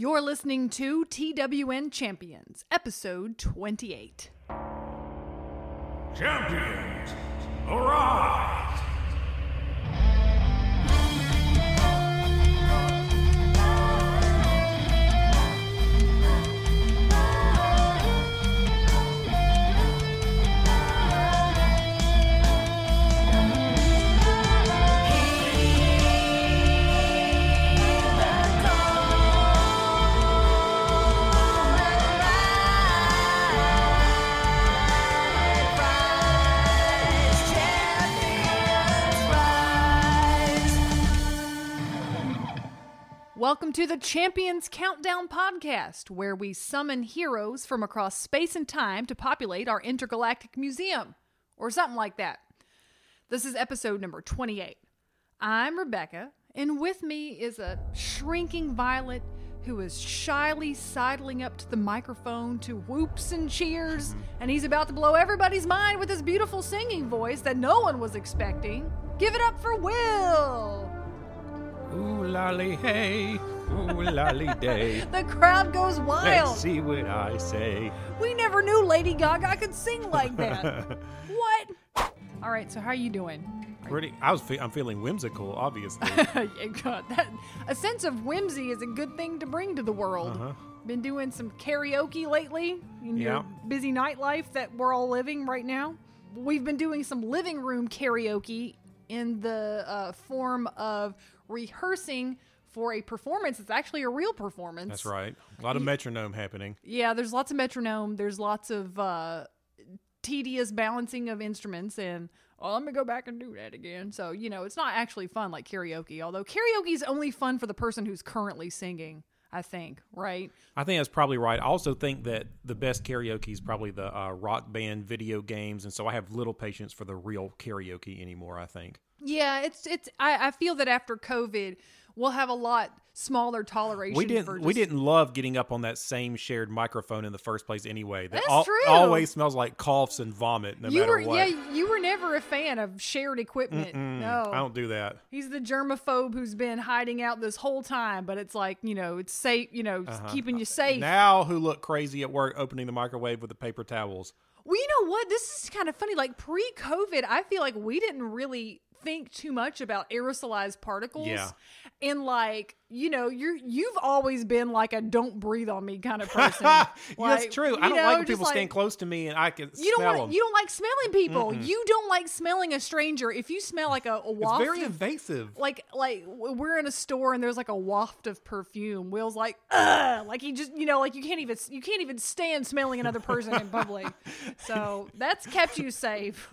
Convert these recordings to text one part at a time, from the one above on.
You're listening to TWN Champions, episode 28. Champions, arise! Welcome to the Champions Countdown podcast, where we summon heroes from across space and time to populate our intergalactic museum, or something like that. This is episode number 28. I'm Rebecca, and with me is a shrinking Violet who is shyly sidling up to the microphone to whoops and cheers, and he's about to blow everybody's mind with his beautiful singing voice that no one was expecting. Give it up for Will! Ooh lolly hey, ooh lolly day. The crowd goes wild. Let's see what I say. We never knew Lady Gaga could sing like that. what? All right, so how are you doing? Pretty. I was. Fe- I'm feeling whimsical, obviously. God, that, a sense of whimsy is a good thing to bring to the world. Uh-huh. Been doing some karaoke lately in your Yeah. busy nightlife that we're all living right now. We've been doing some living room karaoke in the uh, form of rehearsing for a performance. It's actually a real performance. That's right. A lot of metronome happening. Yeah, there's lots of metronome. There's lots of uh, tedious balancing of instruments, and oh, let me go back and do that again. So you know, it's not actually fun like karaoke. Although karaoke is only fun for the person who's currently singing. I think, right? I think that's probably right. I also think that the best karaoke is probably the uh, rock band video games, and so I have little patience for the real karaoke anymore. I think. Yeah, it's it's. I, I feel that after COVID, we'll have a lot smaller toleration. We didn't. We just- didn't love getting up on that same shared microphone in the first place anyway. That That's true. always smells like coughs and vomit, no You matter were what. yeah. You were never a fan of shared equipment. Mm, No, I don't do that. He's the germaphobe who's been hiding out this whole time, but it's like, you know, it's safe, you know, it's keeping you safe. Uh-huh. Now, who look crazy at work opening the microwave with the paper towels? well, you know what? This is kind of funny. Like pre COVID, I feel like we didn't really think too much about aerosolized particles. Yeah. And like, you know, you're you've always been like a don't breathe on me kind of person. Like, That's true. I don't know, like when people like- stand close to me and I can You don't want them. you don't like smelling people. You don't like smelling a stranger. If you smell like a, a it's waft very of invasive. like like we're in a store and there's like a waft of perfume. Will's like, ugh, like he just you know like you can't even you can't even stand smelling another person in public. So that's kept you safe.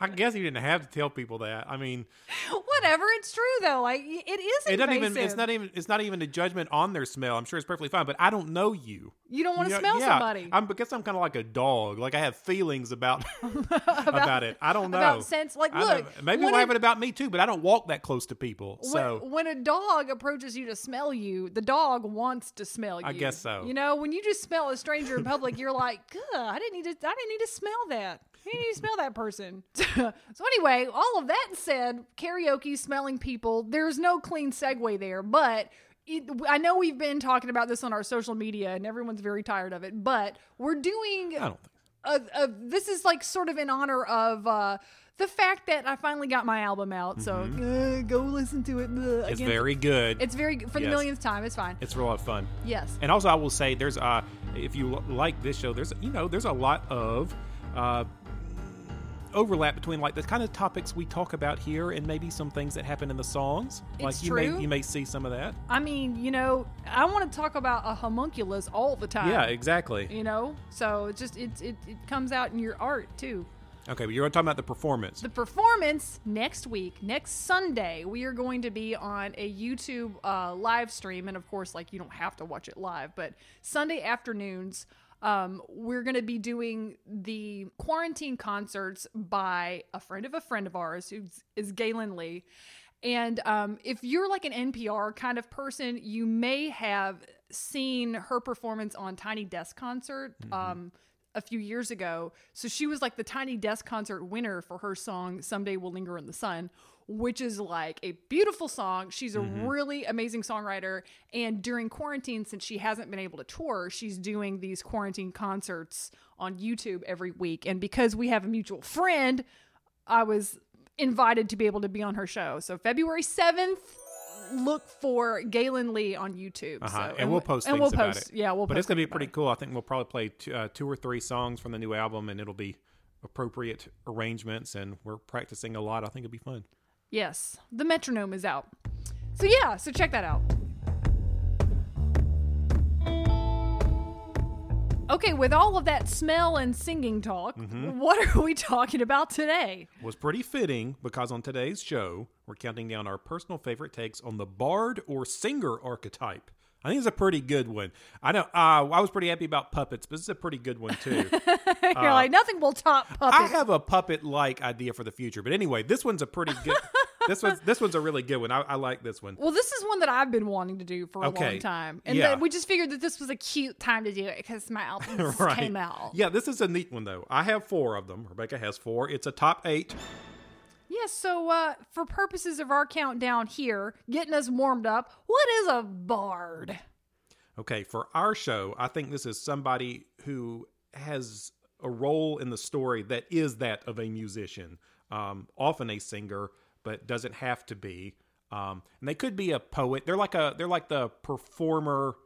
I guess you didn't have to tell people that. I mean, Whatever, it's true though. Like it is it doesn't even. It's not even. It's not even a judgment on their smell. I'm sure it's perfectly fine, but I don't know you. You don't want You to know- smell yeah, somebody. I'm because I'm kind of like a dog. Like I have feelings about about, it. I don't know about sense- like, look, maybe we'll have it- about me too, but I don't walk that close to people. when, So when a dog approaches you to smell you, the dog wants to smell you. I guess so. You know, when you just smell a stranger in public, you're like, "Ugh, I didn't need to. I didn't need to smell that. Didn't need to smell that person." so anyway, all of that said, karaoke, smelling people. There's no clean segue there, but. It, I know we've been talking about this on our social media, and everyone's very tired of it. But we're doing I don't think. a, a, this is like sort of in honor of uh, the fact that I finally got my album out. So uh, go listen to it. uh, Mm-hmm. It's again. very good. It's very for the millionth time. It's fine. It's a lot of fun. yes. And also, I will say, there's uh, if you l- like this show, there's you know, there's a lot of uh, overlap between like the kind of topics we talk about here and maybe some things that happen in the songs. like you true. may you may see some of that. I mean, you know, I want to talk about a homunculus all the time. Yeah, exactly. You know, so it just it, it it comes out in your art too. Okay, but you're going to talk about the performance. The performance next week, next Sunday, we are going to be on a YouTube uh, live stream, and of course, like you don't have to watch it live, but Sunday afternoons, um, we're going to be doing the quarantine concerts by a friend of a friend of ours, who is Gaelynn Lea. And um, if you're like an NPR kind of person, you may have seen her performance on Tiny Desk Concert. Um, a few years ago. So she was like the Tiny Desk concert winner for her song "Someday We'll Linger in the Sun." Which is like a beautiful song. She's a really amazing songwriter. And during quarantine, since she hasn't been able to tour, she's doing these quarantine concerts on YouTube every week. And because we have a mutual friend, I was invited to be able to be on her show. So February 7th, look for Gaelynn Lea on YouTube. Uh-huh. So, and, we'll post and things we'll about post, it. Yeah, we'll But it's gonna be pretty cool. I think we'll probably play two, uh, two or three songs from the new album, and it'll be appropriate arrangements. And we're practicing a lot. I think it'll be fun. Yes, the metronome is out. So yeah, so check that out. Okay, with all of that smell and singing talk, Mm-hmm. what are we talking about today? was pretty fitting because on today's show, we're counting down our personal favorite takes on the bard or singer archetype. I think it's a pretty good one. I know uh, I was pretty happy about puppets, but this is a pretty good one too. You're like nothing will top Uh, I have a puppet like idea for the future, but anyway, this one's a pretty good. this one's this one's a really good one. I, I like this one. well, this is one that I've been wanting to do for a Okay, long time, and yeah. then we just figured that this was a cute time to do it because my album Right. came out. Yeah, this is a neat one though. I have four of them. Rebecca has four. It's a top eight. Yes, so uh, for purposes of our countdown here, getting us warmed up, what is a bard? Okay, for our show, I think this is somebody who has a role in the story that is that of a musician, um, often a singer, but doesn't have to be. Um, and they could be a poet. They're like a they're like the performer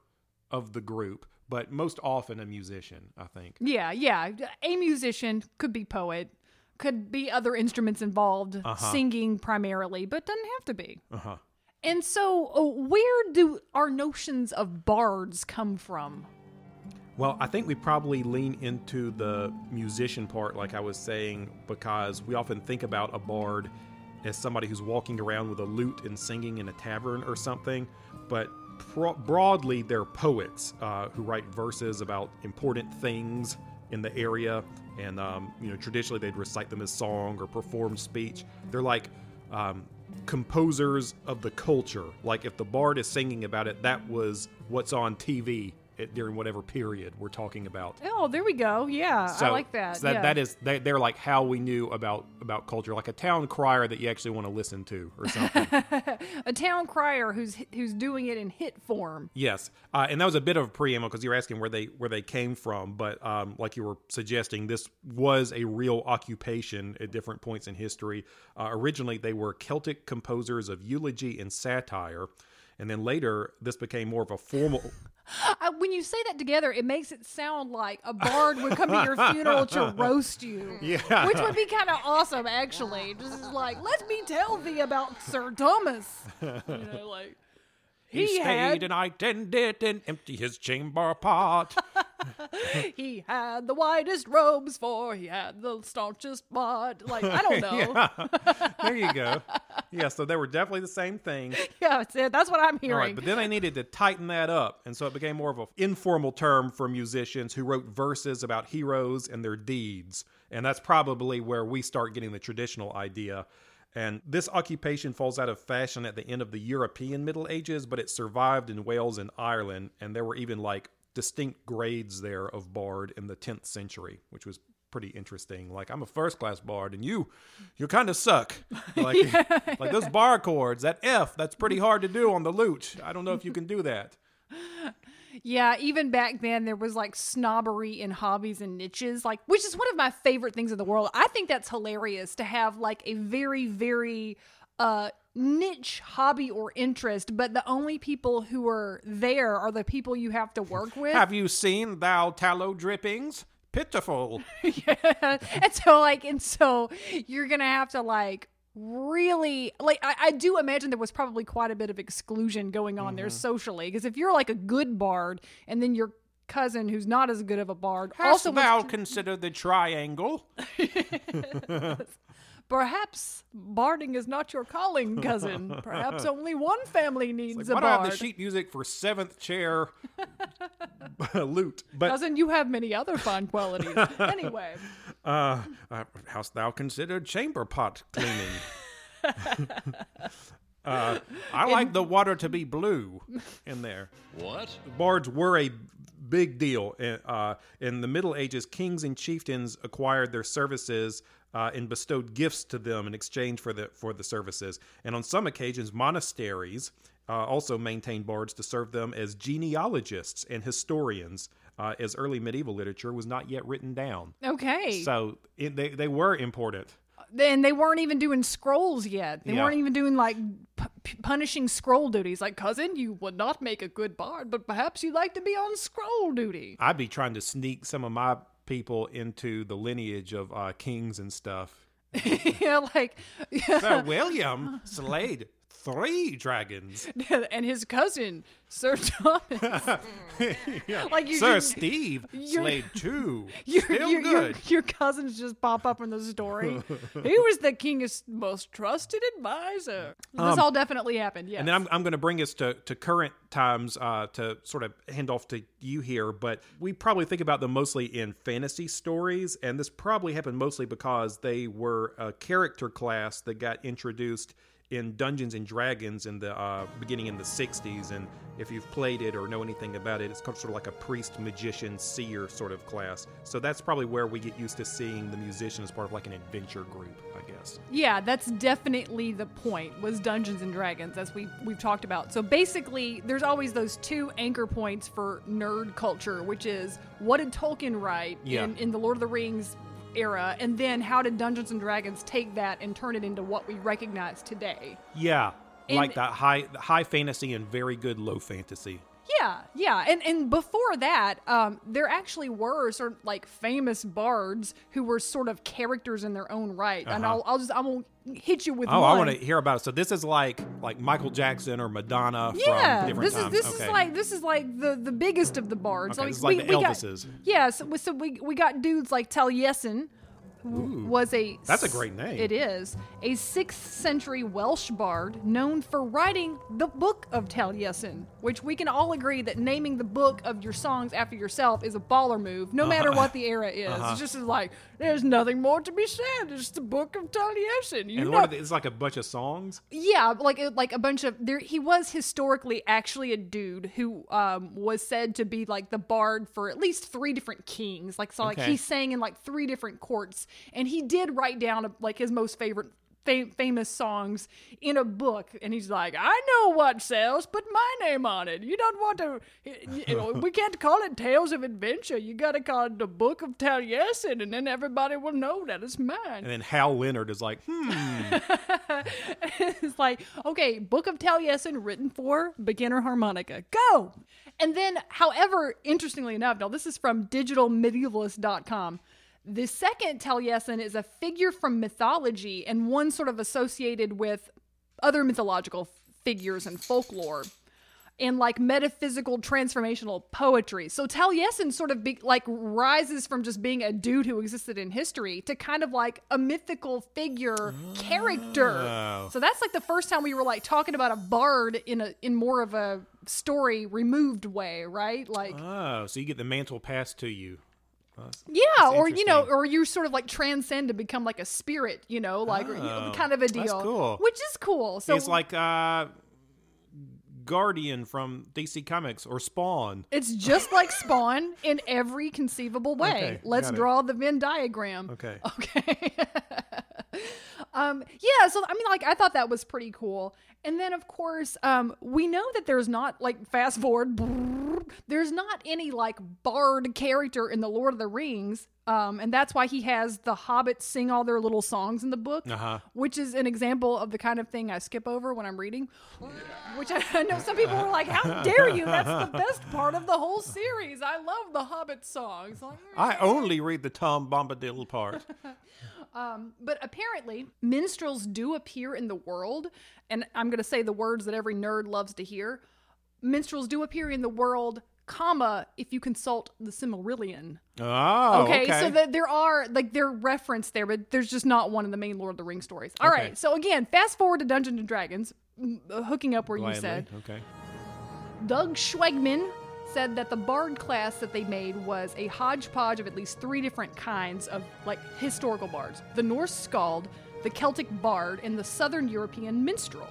of the group, but most often a musician. I think. Yeah, yeah. A musician could be poet, could be other instruments involved, singing primarily, but doesn't have to be. Uh huh. And so, uh, where do our notions of bards come from? Well, I think we probably lean into the musician part, like I was saying, because we often think about a bard as somebody who's walking around with a lute and singing in a tavern or something. But pro- broadly, they're poets uh, who write verses about important things in the area, and um, you know, traditionally they'd recite them as song or perform speech. They're like um, composers of the culture. Like if the bard is singing about it, that was what's on TV at, during whatever period we're talking about. Oh, there we go. Yeah, I like that. so that, yeah. that is they, they're like how we knew about about culture, like a town crier that you actually want to listen to or something. a town crier who's who's doing it in hit form. yes, uh, and that was a bit of a preamble because you were asking where they where they came from, but um, like you were suggesting, this was a real occupation at different points in history. Uh, originally, they were Celtic composers of eulogy and satire. And then later, this became more of a formal. I, when you say that together, it makes it sound like a bard would come to your funeral to roast you. Yeah. Which would be kind of awesome, actually. Just like, let me tell thee about Sir Thomas. You know, like. He, He stayed had- and I tended and empty his chamber pot. He had the widest robes, for he had the staunchest bod. Like, I don't know. there you go. Yeah, so they were definitely the same thing. yeah, that's it. That's what I'm hearing. right, but then they needed to tighten that up, and so it became more of an informal term for musicians who wrote verses about heroes and their deeds, and that's probably where we start getting the traditional idea. And this occupation falls out of fashion at the end of the European Middle Ages, but it survived in Wales and Ireland, and there were even like distinct grades there of bard in the 10th century, which was pretty interesting. Like I'm a first class bard, and you, you kind of suck. Like, like those bar chords, that F, that's pretty hard to do on the lute. I don't know if you can do that. Yeah, even back then there was like snobbery in hobbies and niches, like which is one of my favorite things in the world. I think that's hilarious to have like a very very uh niche hobby or interest, but the only people who are there are the people you have to work with. Have you seen thou tallow drippings? Pitiful. yeah. and so like and so you're gonna have to like really like I, I do imagine there was probably quite a bit of exclusion going on Mm-hmm. there socially because if you're like a good bard and then your cousin who's not as good of a bard Hast also thou wants to- considered the triangle? perhaps barding is not your calling cousin perhaps only one family needs a Why do I have bard the sheet music for seventh chair lute? But cousin you have many other fine qualities anyway uh, uh, hast thou considered chamber pot cleaning? uh, I like the water to be blue in there. What? bards were a big deal. Uh, in the Middle Ages, kings and chieftains acquired their services uh, and bestowed gifts to them in exchange for the for the services. And on some occasions, monasteries uh, also maintained bards to serve them as genealogists and historians, uh, as early medieval literature was not yet written down. Okay. So it, they they were important. and they weren't even doing scrolls yet. They Yeah. weren't even doing like p- punishing scroll duties. Like, cousin, you would not make a good bard, but perhaps you'd like to be on scroll duty. I'd be trying to sneak some of my people into the lineage of uh, kings and stuff. yeah, like, Sir William slayed three dragons. and his cousin, Sir Thomas. Like you Sir just- Steve you're- slayed two. Your, Still your, your, good. your cousins just pop up in the story. he was the king's most trusted advisor. This all definitely happened, yes. Um, And then I'm, I'm going to bring us to, to current times uh, to sort of hand off to you here, but we probably think about them mostly in fantasy stories, and this probably happened mostly because they were a character class that got introduced in Dungeons and Dragons in the uh, beginning in the 60s. And if you've played it or know anything about it, it's sort of like a priest, magician, seer sort of class. So that's probably where we get used to seeing the musician as part of like an adventure group, I guess. Yeah, that's definitely the point. Was Dungeons and Dragons, as we we've talked about. So basically, there's always those two anchor points for nerd culture, which is what did Tolkien write Yeah. in, in the Lord of the Rings era, and then how did Dungeons and Dragons take that and turn it into what we recognize today? Yeah. And- like that high high fantasy and very good low fantasy. Yeah, yeah, and and before that, um, there actually were sort of like famous bards who were sort of characters in their own right, and I'll I'll just I'm gonna hit you with Uh-huh. Oh, one. I want to hear about it. So this is like like Michael Jackson or Madonna Yeah, from different this is this okay. is like this is like the the biggest of the bards. Okay, this is like the got- Elvises. yeah, so, so we we got dudes like Taliesin, was a That's a great name. It is a sixth century Welsh bard known for writing the Book of Taliesin, which we can all agree that naming the book of your songs after yourself is a baller move, no matter what the era is. Uh-huh. It's just like there's nothing more to be said. It's just the Book of Taliesin. You and know, they, it's like a bunch of songs. yeah, like like a bunch of there. He was historically actually a dude who um, was said to be like the bard for at least three different kings. Like so, like Okay. he sang in like three different courts, and he did write down like his most favorite. Fam- famous songs in a book and he's like i know what sells put my name on it you don't want to you know, we can't call it tales of adventure you gotta call it the book of taliesin and then everybody will know that it's mine And then Hal Leonard is like, hmm, it's like, okay, Book of Taliesin written for beginner harmonica. Go! And then, however, interestingly enough, now this is from digitalmedievalist.com. The second Taliesin is a figure from mythology and one sort of associated with other mythological figures and folklore and like metaphysical transformational poetry. So Taliesin sort of be, like rises from just being a dude who existed in history to kind of like a mythical figure character. Oh. So that's like the first time we were like talking about a bard in a in more of a story removed way, right? Like oh, so you get the mantle passed to you. That's- yeah, that's or you know, or you sort of like transcend to become like a spirit, you know, like or, you know, Oh, kind of a deal. cool. Which is cool. So it's like uh, Guardian from DC Comics or Spawn. It's just like Spawn in every conceivable way. Okay, Let's draw the Venn diagram. Okay. Okay. um, yeah, so I mean, like, I thought that was pretty cool. And then, of course, um, we know that there's not, like, fast forward, brrr, there's not any, like, bard character in The Lord of the Rings. Um, and that's why he has the hobbits sing all their little songs in the book, Uh-huh. which is an example of the kind of thing I skip over when I'm reading. Which I, I know some people were like, "How dare you? That's the best part of the whole series. I love the Hobbit songs." Like, I only read the Tom Bombadil part. Um, but apparently, minstrels do appear in the world, and I'm going to say the words that every nerd loves to hear. Minstrels do appear in the world, comma, if you consult the Silmarillion. Oh, ah, Okay, okay. so that there are like they're referenced there, but there's just not one in the main Lord of the Rings stories. All right, Okay. so again, fast forward to Dungeons and Dragons, hooking up where you said. Okay. Doug Schwegman said that the bard class that they made was a hodgepodge of at least three different kinds of like historical bards the Norse skald, the Celtic bard, and the Southern European minstrel.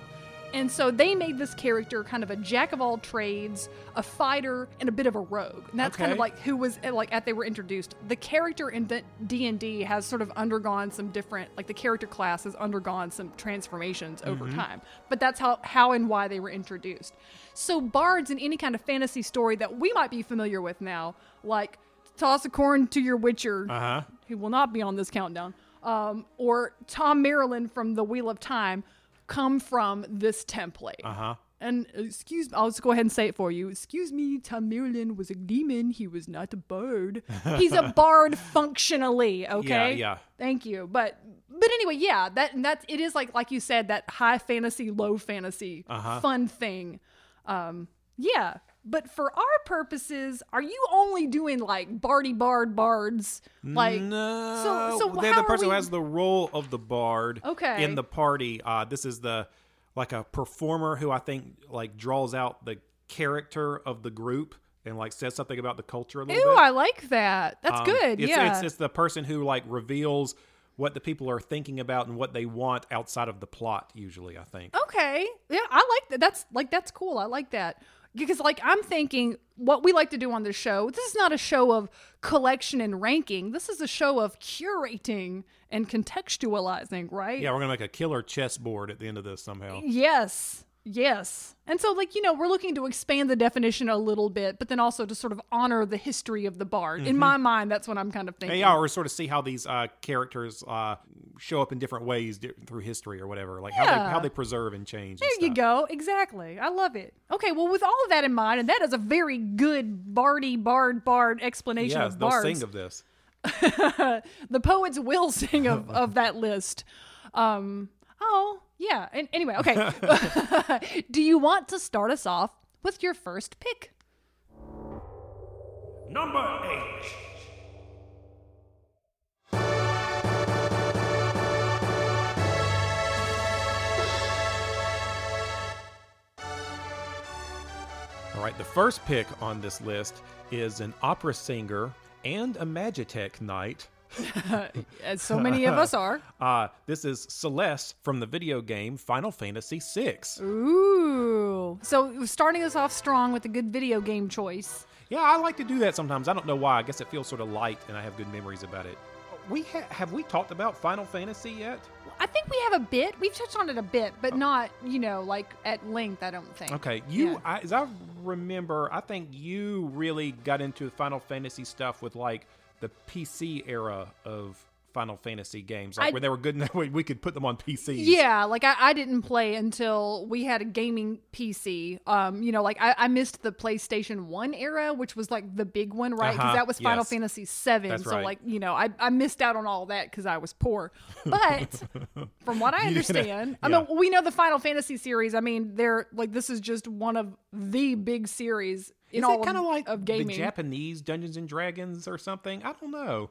And so they made this character kind of a jack of all trades, a fighter, and a bit of a rogue. And that's kind of like who was uh, like at they were introduced. The character in D and D has sort of undergone some different, like the character class has undergone some transformations over time. But that's how how and why they were introduced. So bards in any kind of fantasy story that we might be familiar with now, like toss a corn to your witcher, Uh huh. who will not be on this countdown, um, or Thom Merrilin from The Wheel of Time, come from this template. Uh huh. And excuse me, I'll just go ahead and say it for you. Excuse me, Thom was a gleeman. He was not a bard. He's a bard functionally, okay? yeah. yeah. Thank you. But but anyway, yeah, that that's it is like like you said that high fantasy, low fantasy Uh-huh. fun thing. Um yeah. But for our purposes, are you only doing like bardy bard bards? Like no, so so they're the person we- who has the role of the bard Okay. in the party. Uh, this is the like a performer who I think like draws out the character of the group and like says something about the culture a little Ooh, bit. I like that. That's Um, good. It's, yeah. it's, it's the person who like reveals what the people are thinking about and what they want outside of the plot. Usually, I think. Okay. Yeah, I like that. That's like that's cool. I like that. Because like I'm thinking what we like to do on this show, this is not a show of collection and ranking. This is a show of curating and contextualizing, right? Yeah, we're gonna make a killer chessboard at the end of this somehow. Yes. Yes. And so like, you know, we're looking to expand the definition a little bit, but then also to sort of honor the history of the bard. In my mind, that's what I'm kind of thinking. And yeah, or sort of see how these uh, characters uh, show up in different ways through history or whatever, like how they how they preserve and change. There you go. Exactly. I love it. Okay, well, with all of that in mind, and that is a very good bardy bard bard explanation Yes, of they'll sing of this. the poets will sing of, of that list. Um, oh, yeah. And anyway, okay. Do you want to start us off with your first pick? Number eight. All right, the first pick on this list is an opera singer and a Magitech knight. As so many of us are. Uh, this is Celes from the video game Final Fantasy VI. Ooh. So starting us off strong with a good video game choice. Yeah, I like to do that sometimes. I don't know why. I guess it feels sort of light, and I have good memories about it. We ha- have we talked about Final Fantasy yet? I think we have a bit. We've touched on it a bit, but not, you know, like at length, I don't think. Okay, you, Yeah. I, as I remember, I think you really got into Final Fantasy stuff with like the PC era of Final Fantasy games, like I- where they were good enough we we could put them on PCs. Yeah, like I, I didn't play until we had a gaming PC. Um, you know, like I, I missed the PlayStation One era, which was like the big one, right? Because Uh-huh, that was Final yes. Fantasy Seven. That's so right. like, you know, I, I missed out on all that because I was poor. But from what I understand, I mean, we know the Final Fantasy series. I mean, they're like this is just one of the big series in Is all it kind of, like of the gaming. Japanese Dungeons and Dragons or something? I don't know.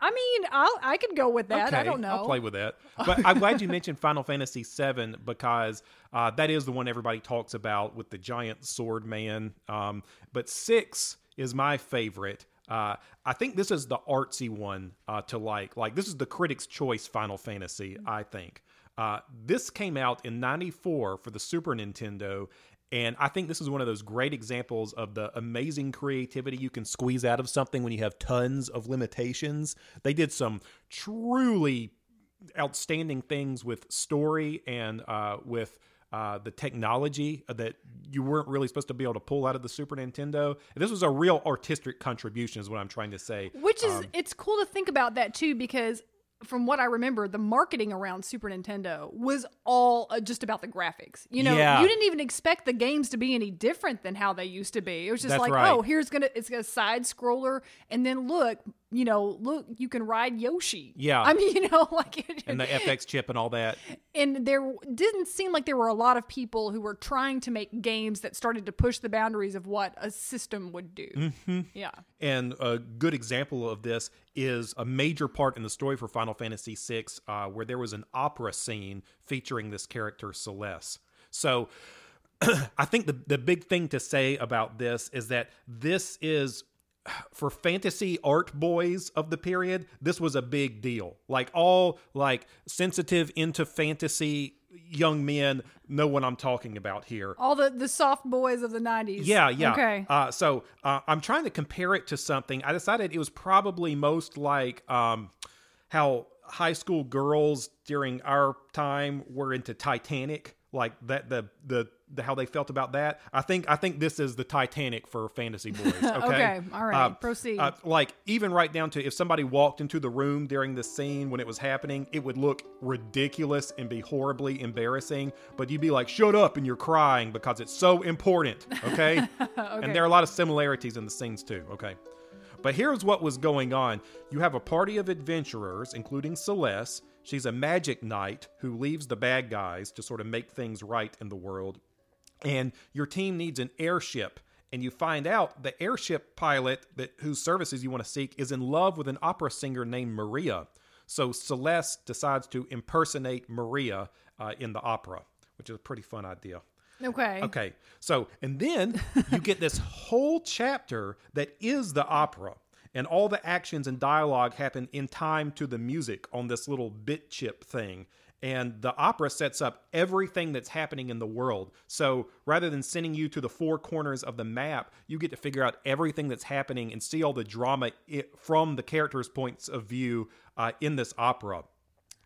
I mean, I'll I could go with that. I don't know. I'll play with that. But I'm glad you mentioned Final Fantasy VII because uh, that is the one everybody talks about with the giant sword man. Um, but six is my favorite. Uh, I think this is the artsy one uh, to like. Like this is the Critics' Choice Final Fantasy. I think uh, this came out in '94 for the Super Nintendo. And I think this is one of those great examples of the amazing creativity you can squeeze out of something when you have tons of limitations. They did some truly outstanding things with story and uh, with uh, the technology that you weren't really supposed to be able to pull out of the Super Nintendo. This was a real artistic contribution, is what I'm trying to say. Which is, Um, it's cool to think about that too, because from what I remember, the marketing around Super Nintendo was all uh, just about the graphics. You know, Yeah. you didn't even expect the games to be any different than how they used to be. It was just That's like, right. oh, here's gonna, it's a side scroller, and then look, you know, look, you can ride Yoshi. Yeah. I mean, you know, like, it, and the FX chip and all that. and there didn't seem like there were a lot of people who were trying to make games that started to push the boundaries of what a system would do. Mm-hmm. Yeah. And a good example of this is a major part in the story for Final Fantasy VI, uh, where there was an opera scene featuring this character Celes. So I think the, the big thing to say about this is that this is for fantasy art boys of the period this was a big deal like all like sensitive into fantasy young men know what I'm talking about here. All the the soft boys of the '90s. Yeah, yeah. Okay. Uh, so uh, I'm trying to compare it to something. I decided it was probably most like um, how high school girls during our time were into Titanic, like that the the. The, how they felt about that. I think I think this is the Titanic for fantasy boys. Okay, Okay, all right, Uh, proceed. uh, like even right down to if somebody walked into the room during the scene when it was happening, it would look ridiculous and be horribly embarrassing. But you'd be like, "Shut up!" and you're crying because it's so important. Okay, and there are a lot of similarities in the scenes too. Okay. But here's what was going on. You have a party of adventurers, including Celes. She's a magic knight who leaves the bad guys to sort of make things right in the world. And your team needs an airship. And you find out the airship pilot that whose services you want to seek is in love with an opera singer named Maria. So Celes decides to impersonate Maria uh, in the opera, which is a pretty fun idea. Okay. Okay. So, and then you get this whole chapter that is the opera. And all the actions and dialogue happen in time to the music on this little bit chip thing. And the opera sets up everything that's happening in the world. So rather than sending you to the four corners of the map, you get to figure out everything that's happening and see all the drama from the characters' points of view uh, in this opera.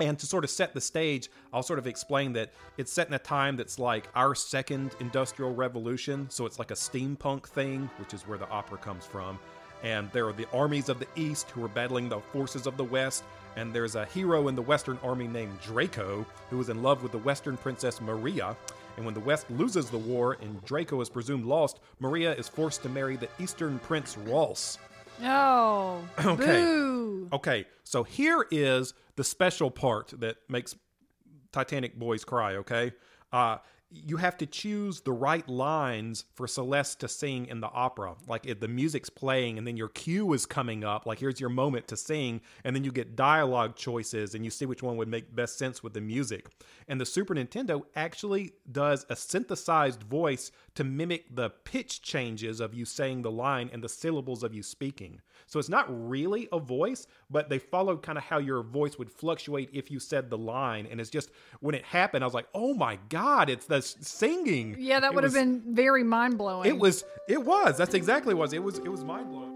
And to sort of set the stage, I'll sort of explain that it's set in a time that's like our second industrial revolution. So it's like a steampunk thing, which is where the opera comes from. And there are the armies of the East who are battling the forces of the West. And there's a hero in the Western army named Draco who is in love with the Western princess Maria. And when the West loses the war and Draco is presumed lost, Maria is forced to marry the Eastern prince Ralse. No. Okay. Boo. Okay, so here is the special part that makes Titanic boys cry, okay? Uh, you have to choose the right lines for Celes to sing in the opera. Like if the music's playing and then your cue is coming up, like here's your moment to sing, and then you get dialogue choices and you see which one would make best sense with the music. And the Super Nintendo actually does a synthesized voice to mimic the pitch changes of you saying the line and the syllables of you speaking. So it's not really a voice, but they followed kind of how your voice would fluctuate if you said the line. And it's just when it happened, I was like, oh my God, it's the singing. Yeah, that would have been very mind blowing. It was, it was. That's exactly what it was. It was, it was mind blowing.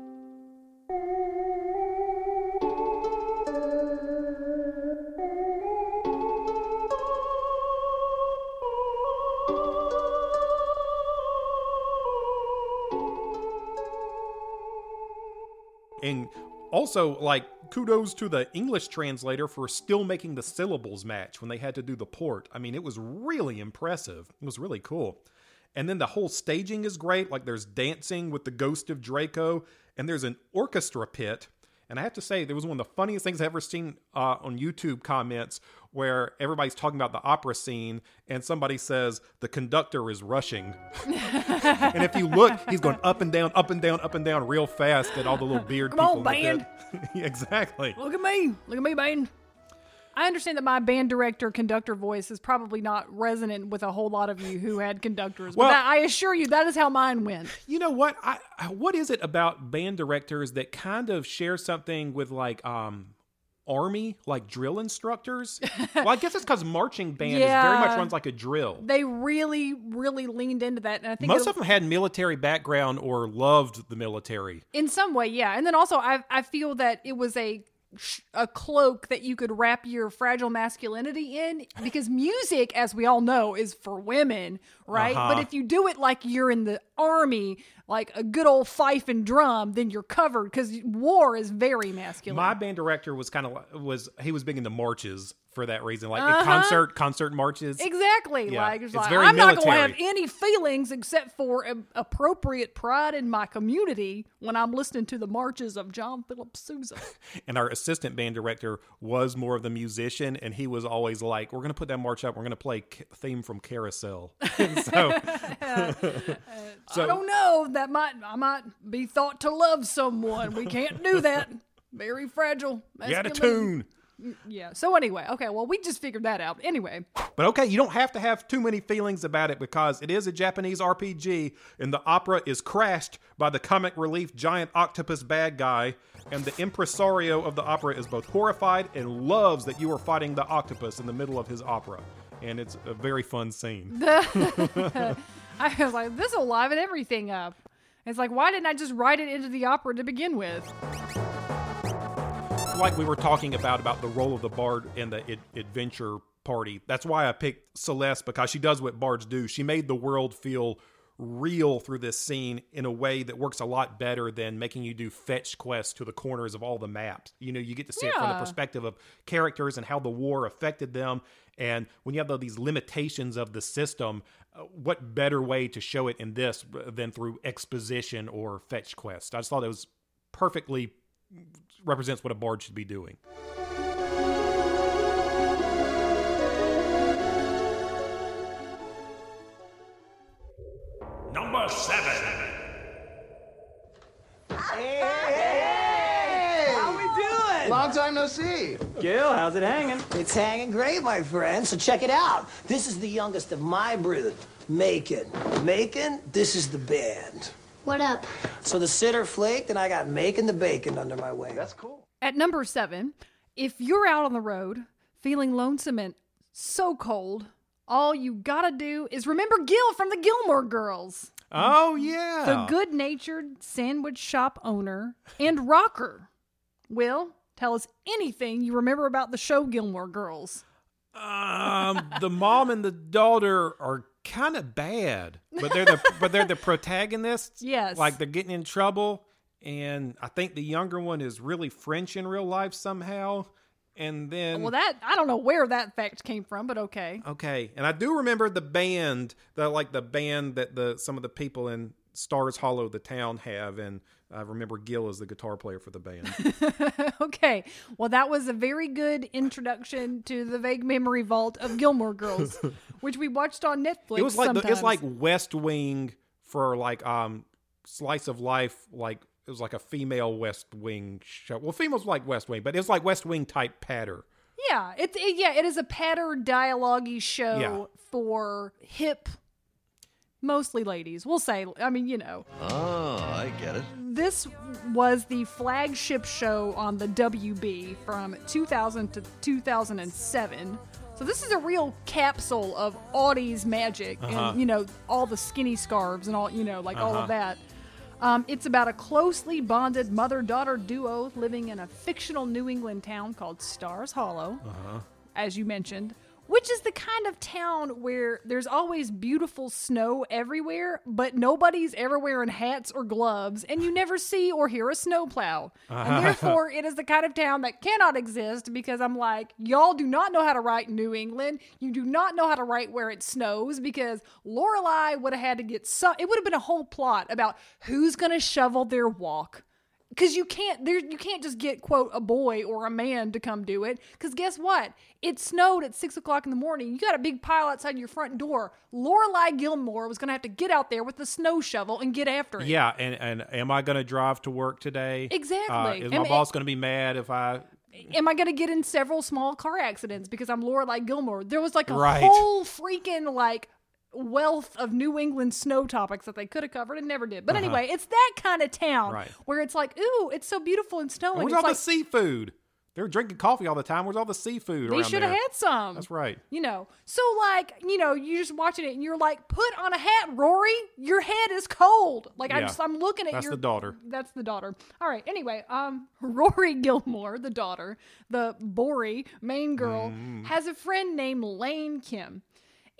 And also, like, kudos to the English translator for still making the syllables match when they had to do the port. I mean, it was really impressive. It was really cool. And then the whole staging is great. Like, there's dancing with the ghost of Draco, and there's an orchestra pit. And I have to say, there was one of the funniest things I've ever seen uh, on YouTube comments where everybody's talking about the opera scene, and somebody says, The conductor is rushing. and if you look, he's going up and down, up and down, up and down real fast at all the little beard Come on, people. in the band. exactly. Look at me. Look at me, band. I understand that my band director conductor voice is probably not resonant with a whole lot of you who had conductors. Well- but that, I assure you, that is how mine went. You know what? I, what is it about band directors that kind of share something with like um army like drill instructors? well, I guess it's because marching band is very much runs like a drill. They really, really leaned into that, and I think Most of them had military background or loved the military. in some way, yeah. And then also, I I feel that it was a a cloak that you could wrap your fragile masculinity in? Because music, as we all know, is for women, right? Uh-huh. But if you do it like you're in the army, like a good old fife and drum, then you're covered because war is very masculine. My band director was kind of was he was big into marches for that reason, like Uh-huh. concert concert marches. Exactly. Yeah, Like, it's, like very I'm not going to have any feelings except for a- appropriate pride in my community when I'm listening to the marches of John Philip Sousa. and our assistant band director was more of the musician and he was always like we're going to put that march up we're going to play theme from carousel And so I don't know. That might I might be thought to love someone. We can't do that. Very fragile. you had a tune mm, Yeah. So anyway, okay. Well, we just figured that out. Anyway, but okay you don't have to have too many feelings about it because it is a japanese rpg and the opera is crashed by the comic relief giant octopus bad guy and the impresario of the opera is both horrified and loves that you are fighting the octopus in the middle of his opera and it's a very fun scene. I was like, this will liven everything up. It's like, why didn't I just write it into the opera to begin with? like we were talking about about the role of the bard in the ad- adventure party. That's why I picked Celes because she does what bards do. She made the world feel real through this scene in a way that works a lot better than making you do fetch quests to the corners of all the maps. You know, you get to see it from the perspective of characters and how the war affected them. And when you have all these limitations of the system, uh, what better way to show it in this than through exposition or fetch quest? I just thought it was perfectly represents what a bard should be doing. Number seven. How we doing? Long time no see. Gil, how's it hanging? It's hanging great, my friend. So check it out. This is the youngest of my brood, Macon. Macon, this is the band. What up? So the sitter flaked, and I got Macon the bacon under my wing. That's cool. At number seven, if you're out on the road feeling lonesome and so cold, all you gotta do is remember Gil from the Gilmore Girls, Oh yeah. the good natured sandwich shop owner and rocker. Will, tell us anything you remember about the show Gilmore Girls. um, the mom and the daughter are kind of bad, but they're the but they're the protagonists. Yes. like they're getting in trouble, and I think the younger one is really French in real life somehow. And then Well, that I don't know where that fact came from, but okay. okay, and I do remember the band, the like the band that the some of the people in Stars Hollow, the town, have, and I remember Gil as the guitar player for the band. Okay. Well, that was a very good introduction to the vague memory vault of Gilmore Girls, which we watched on Netflix. it was like the, it's like West Wing for like um slice of life like it was like a female West Wing show. Well, females like West Wing, but it was like West Wing type patter. Yeah, it's it, yeah, it is a patter dialogue show Yeah. for hip, mostly ladies. We'll say. I mean, you know, Oh, I get it. this was the flagship show on the WB from 2000 to 2007. So this is a real capsule of Audie's magic and uh-huh. you know all the skinny scarves and all you know like all of uh-huh. that. Um, it's about a closely bonded mother-daughter duo living in a fictional New England town called Stars Hollow, uh-huh. as you mentioned, which is the kind of town where there's always beautiful snow everywhere, but nobody's ever wearing hats or gloves, and you never see or hear a snowplow. And therefore, it is the kind of town that cannot exist because I'm like, y'all do not know how to write New England. You do not know how to write where it snows because Lorelai would have had to get some. It would have been a whole plot about who's going to shovel their walk because you can't there you can't just get quote a boy or a man to come do it because guess what it snowed at six o'clock in the morning you got a big pile outside your front door lorelai gilmore was gonna have to get out there with the snow shovel and get after it Yeah, and and am I going to drive to work today? Exactly. Uh, is Am- my boss going to be mad if I? am i gonna get in several small car accidents because i'm lorelai gilmore there was like a Right. whole freaking like wealth of New England snow topics that they could have covered and never did. But anyway, it's that kind of town Uh-huh. Right. where it's like, ooh, it's so beautiful and snowing. Where's It's all like, the seafood? They're drinking coffee all the time. Where's all the seafood? They should have had some. That's right. You know, so like, you know, you're just watching it and you're like, put on a hat, Rory. Your head is cold. Like I'm just, I'm looking at That's your the daughter. That's the daughter. All right. Anyway, um, Rory Gilmore, the daughter, the Bory main girl, Mm. has a friend named Lane Kim,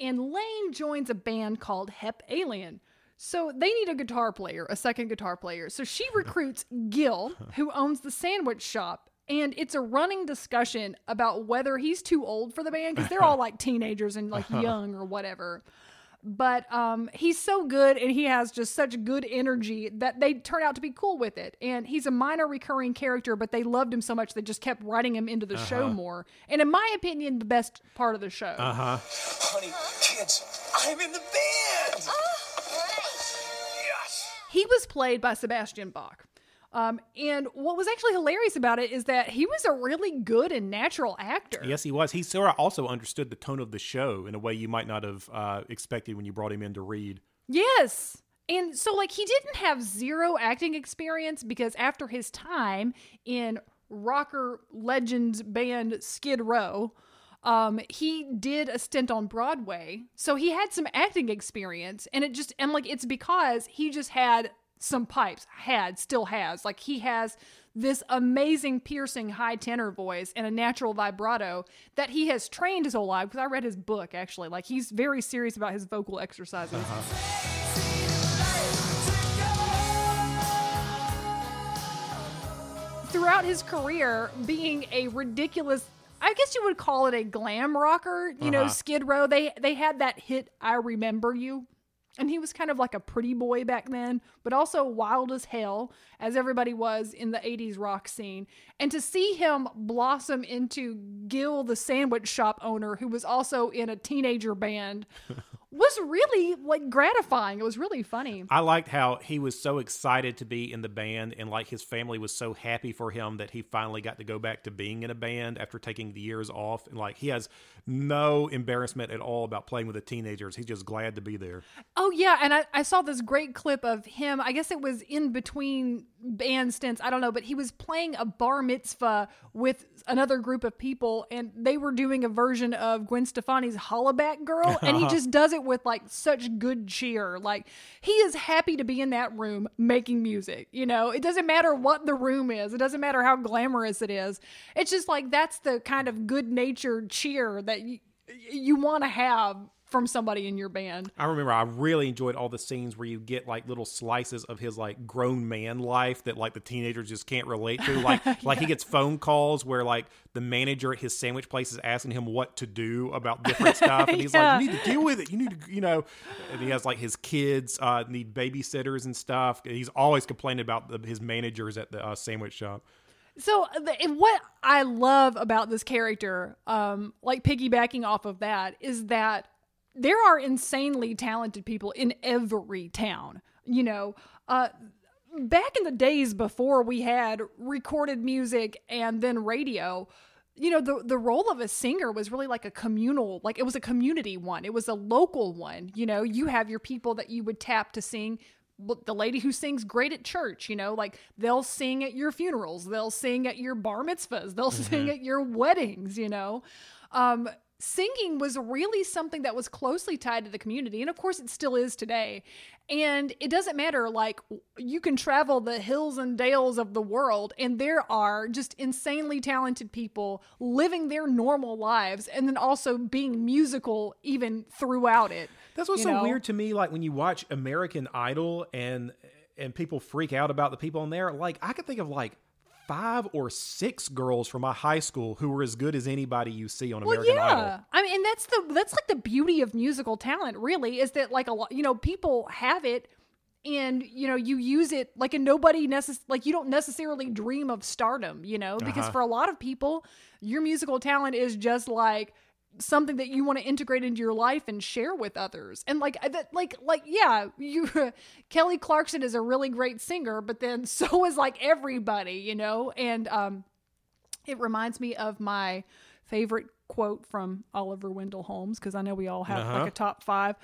and Lane joins a band called Hep Alien. So they need a guitar player, a second guitar player. So she recruits Gil, who owns the sandwich shop. And it's a running discussion about whether he's too old for the band because they're all like teenagers and like young or whatever. But um, he's so good and he has just such good energy that they turn out to be cool with it. And he's a minor recurring character, but they loved him so much they just kept writing him into the show more. And in my opinion, the best part of the show. Uh huh. Honey, kids, I'm in the band! Yes! He was played by Sebastian Bach. Um, and what was actually hilarious about it is that he was a really good and natural actor. Yes, he was. He sort of also understood the tone of the show in a way you might not have uh, expected when you brought him in to read. Yes. And so, like, he didn't have zero acting experience because after his time in rocker legend band Skid Row, um, he did a stint on Broadway, so he had some acting experience, and it just and like it's because he just had some pipes, had still has like he has this amazing piercing high tenor voice and a natural vibrato that he has trained his whole life because I read his book actually like he's very serious about his vocal exercises. Throughout his career, being a ridiculous I guess you would call it a glam rocker. You know, Uh-huh. Skid Row. They they had that hit "I Remember You," and he was kind of like a pretty boy back then, but also wild as hell, as everybody was in the '80s rock scene. And to see him blossom into Gil, the sandwich shop owner, who was also in a teenager band, was really like gratifying. It was really funny. I liked how he was so excited to be in the band, and like his family was so happy for him that he finally got to go back to being in a band after taking the years off. And like he has no embarrassment at all about playing with the teenagers. He's just glad to be there. Oh yeah, and I, I saw this great clip of him. I guess it was in between band stints. I don't know, but he was playing a bar mitzvah with another group of people, and they were doing a version of Gwen Stefani's "Hollaback Girl," and he uh-huh. just does it with like such good cheer. Like he is happy to be in that room making music. You know, it doesn't matter what the room is. It doesn't matter how glamorous it is. It's just like that's the kind of good natured cheer that you you want to have from somebody in your band. I remember I really enjoyed all the scenes where you get like little slices of his like grown man life that like the teenagers just can't relate to. Like like he gets phone calls where like the manager at his sandwich place is asking him what to do about different stuff, and he's Yeah. like, "You need to deal with it. You need to, you know." And he has like his kids uh, need babysitters and stuff. He's always complaining about the, his managers at the uh, sandwich shop. So the, what I love about this character, um, like piggybacking off of that, is that there are insanely talented people in every town. You know, uh, back in the days before we had recorded music and then radio, you know, the the role of a singer was really like a communal, like it was a community one. It was a local one. You know, you have your people that you would tap to sing the lady who sings great at church, you know, like they'll sing at your funerals, they'll sing at your bar mitzvahs, they'll sing at your weddings, you know. Um, singing was really something that was closely tied to the community, and of course it still is today. And it doesn't matter, like, you can travel the hills and dales of the world, and there are just insanely talented people living their normal lives and then also being musical even throughout it. That's what's so know? weird to me. Like when you watch American Idol and and people freak out about the people on there. Like I could think of like five or six girls from my high school who were as good as anybody you see on Well, American yeah. Idol. I mean, and that's the that's like the beauty of musical talent, really, is that like a lot, you know, people have it, and you know, you use it like, and nobody necess like you don't necessarily dream of stardom, you know, because Uh-huh. for a lot of people, your musical talent is just like something that you want to integrate into your life and share with others and like that like like yeah you kelly clarkson is a really great singer but then so is like everybody you know and um it reminds me of my favorite quote from Oliver Wendell Holmes because I know we all have Uh-huh. like a top five.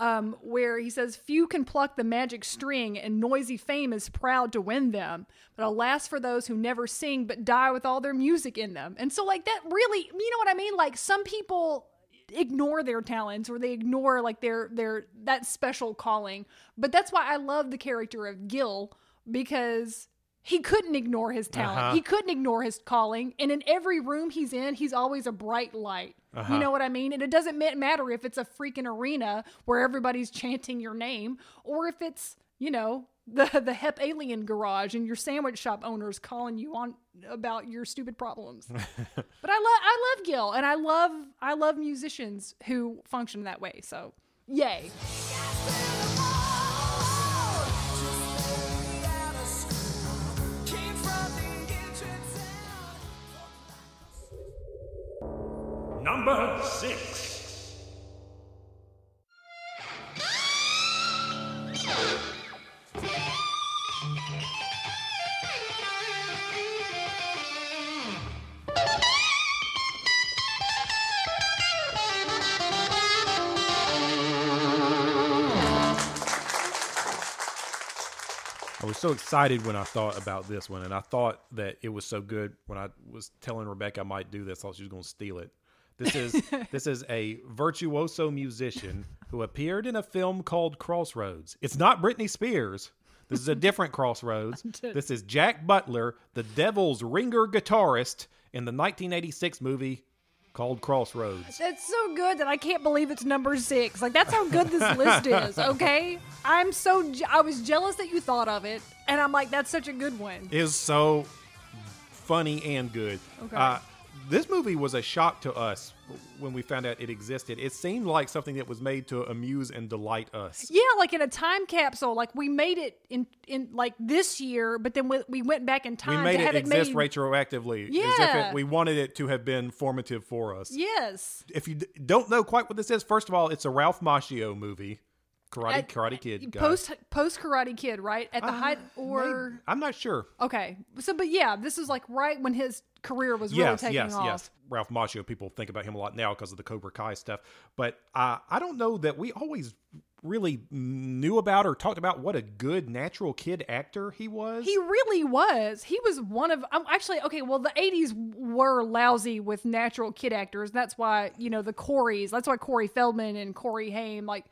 Um, where he says, Few can pluck the magic string, and noisy fame is proud to win them. But alas for those who never sing but die with all their music in them. And so, like, that really, you know what I mean? Like, some people ignore their talents or they ignore like their their that special calling but that's why i love the character of gil because he couldn't ignore his talent Uh-huh. he couldn't ignore his calling and in every room he's in he's always a bright light Uh-huh. you know what i mean and it doesn't matter if it's a freaking arena where everybody's chanting your name or if it's you know the the hep alien garage and your sandwich shop owners calling you on about your stupid problems but I love I love Gil and I love I love musicians who function that way. So yay. Number six. I was so excited when I thought about this one, and I thought that it was so good when I was telling Rebecca I might do this. I thought she was going to steal it. This is this is a virtuoso musician who appeared in a film called Crossroads. It's not Britney Spears. This is a different Crossroads. This is Jack Butler, the Devil's ringer guitarist in the 1986 movie called Crossroads. That's so good that I can't believe it's number six. Like that's how good this list is. Okay, I'm so je- I was jealous that you thought of it, and I'm like, that's such a good one. is so funny and good. Okay. Uh, this movie was a shock to us when we found out it existed. It seemed like something that was made to amuse and delight us. Yeah, like in a time capsule. Like we made it in in like this year, but then we, we went back in time. We made to it have it exist made. retroactively. As if Yeah. it, we wanted it to have been formative for us. Yes. If you d- don't know quite what this is, first of all, it's a Ralph Macchio movie. Karate, At- Karate Kid. Post post Karate Kid, right at the height, Uh, or maybe- I'm not sure. okay. So, but yeah, this is like right when his career was really yes, taking yes, off. yes. Ralph Macchio, people think about him a lot now because of the Cobra Kai stuff. But uh, I don't know that we always really knew about or talked about what a good natural kid actor he was. He really was. He was one of um, actually okay. Well, the '80s were lousy with natural kid actors. That's why you know the Coreys. That's why Corey Feldman and Corey Haim. Like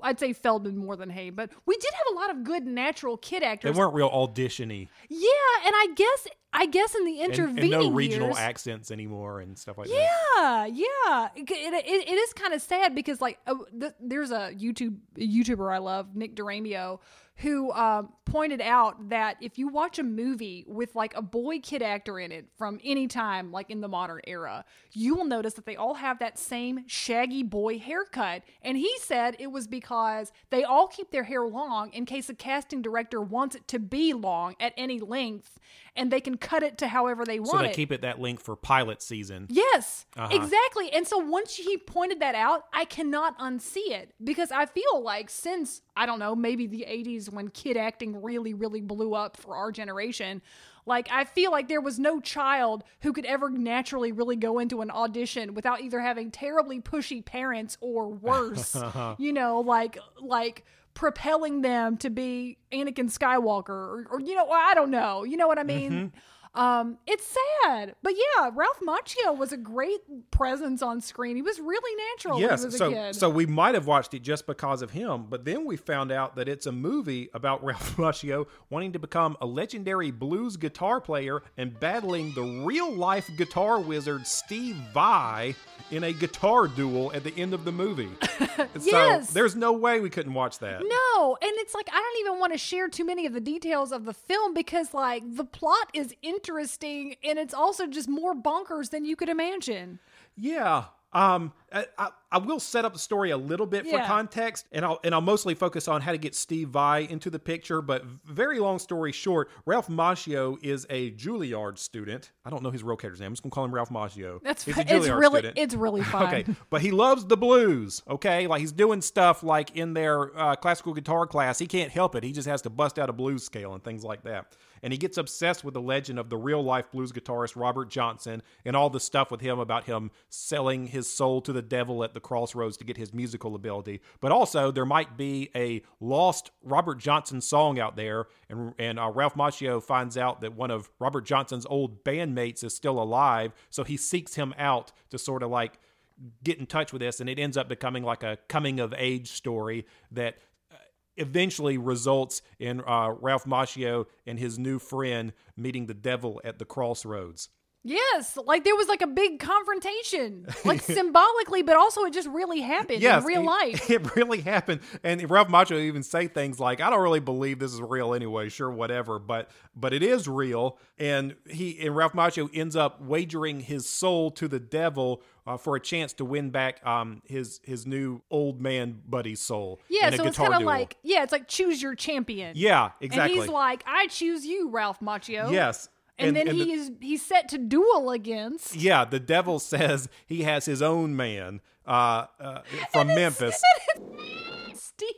I'd say Feldman more than Hay, but we did have a lot of good natural kid actors. they weren't real auditiony Yeah, and I guess I guess in the intervening and no regional years, accents anymore and stuff like that. Yeah, yeah. It, it, it- it is kind of sad because like uh, th- there's a YouTube a YouTuber I love, Nick Duramio, who um, pointed out that if you watch a movie with like a boy kid actor in it from any time, like in the modern era, you will notice that they all have that same shaggy boy haircut. And he said it was because they all keep their hair long in case a casting director wants it to be long at any length, and they can cut it to however they want So they it. keep it that length for pilot season. Yes, Uh-huh. exactly. And so once he pointed that out, I cannot unsee it because I feel like since, I don't know, maybe the 80s when kid acting really, really blew up for our generation, like I feel like there was no child who could ever naturally really go into an audition without either having terribly pushy parents or worse, you know, like, like, propelling them to be Anakin Skywalker or, or you know I don't know you know what I mean Mm-hmm. Um, it's sad, but yeah, Ralph Macchio was a great presence on screen. He was really natural when he Yes, was a so kid. so we might have watched it just because of him, but then we found out that it's a movie about Ralph Macchio wanting to become a legendary blues guitar player and battling the real life guitar wizard Steve Vai in a guitar duel at the end of the movie. Yes. So there's no way we couldn't watch that. no, and it's like I don't even want to share too many of the details of the film because like the plot is interesting and it's also just more bonkers than you could imagine. Yeah. Um, I, I, I will set up the story a little bit for context, and I'll and I'll mostly focus on how to get Steve Vai into the picture. But very long story short, Ralph Macchio is a Juilliard student. I don't know his real character's name. I'm just gonna call him Ralph Macchio. That's He's a it's really student. it's really fun. Okay, but he loves the blues. Okay, like he's doing stuff like in their uh, classical guitar class. He can't help it. He just has to bust out a blues scale and things like that. And he gets obsessed with the legend of the real life blues guitarist Robert Johnson and all the stuff with him about him selling his soul to the devil at the crossroads to get his musical ability. But also, there might be a lost Robert Johnson song out there, and and uh, Ralph Macchio finds out that one of Robert Johnson's old bandmates is still alive, so he seeks him out to sort of like get in touch with this and it ends up becoming like a coming of age story that eventually results in uh, Ralph Macchio and his new friend meeting the devil at the crossroads. Yes, like there was like a big confrontation, like symbolically, but also it just really happened Yes, in real it- life. It really happened, and Ralph Macchio even say things like, "I don't really believe this is real anyway. Sure, whatever, but but it is real." And he and Ralph Macchio ends up wagering his soul to the devil uh, for a chance to win back um, his his new old man buddy's soul. Yeah, so it's kind of like yeah, it's like choose your champion. yeah, exactly. And he's like, I choose you, Ralph Macchio. yes, And, then the- he is he's set to duel against Yeah, the devil says he has his own man uh, uh, from Memphis. Steve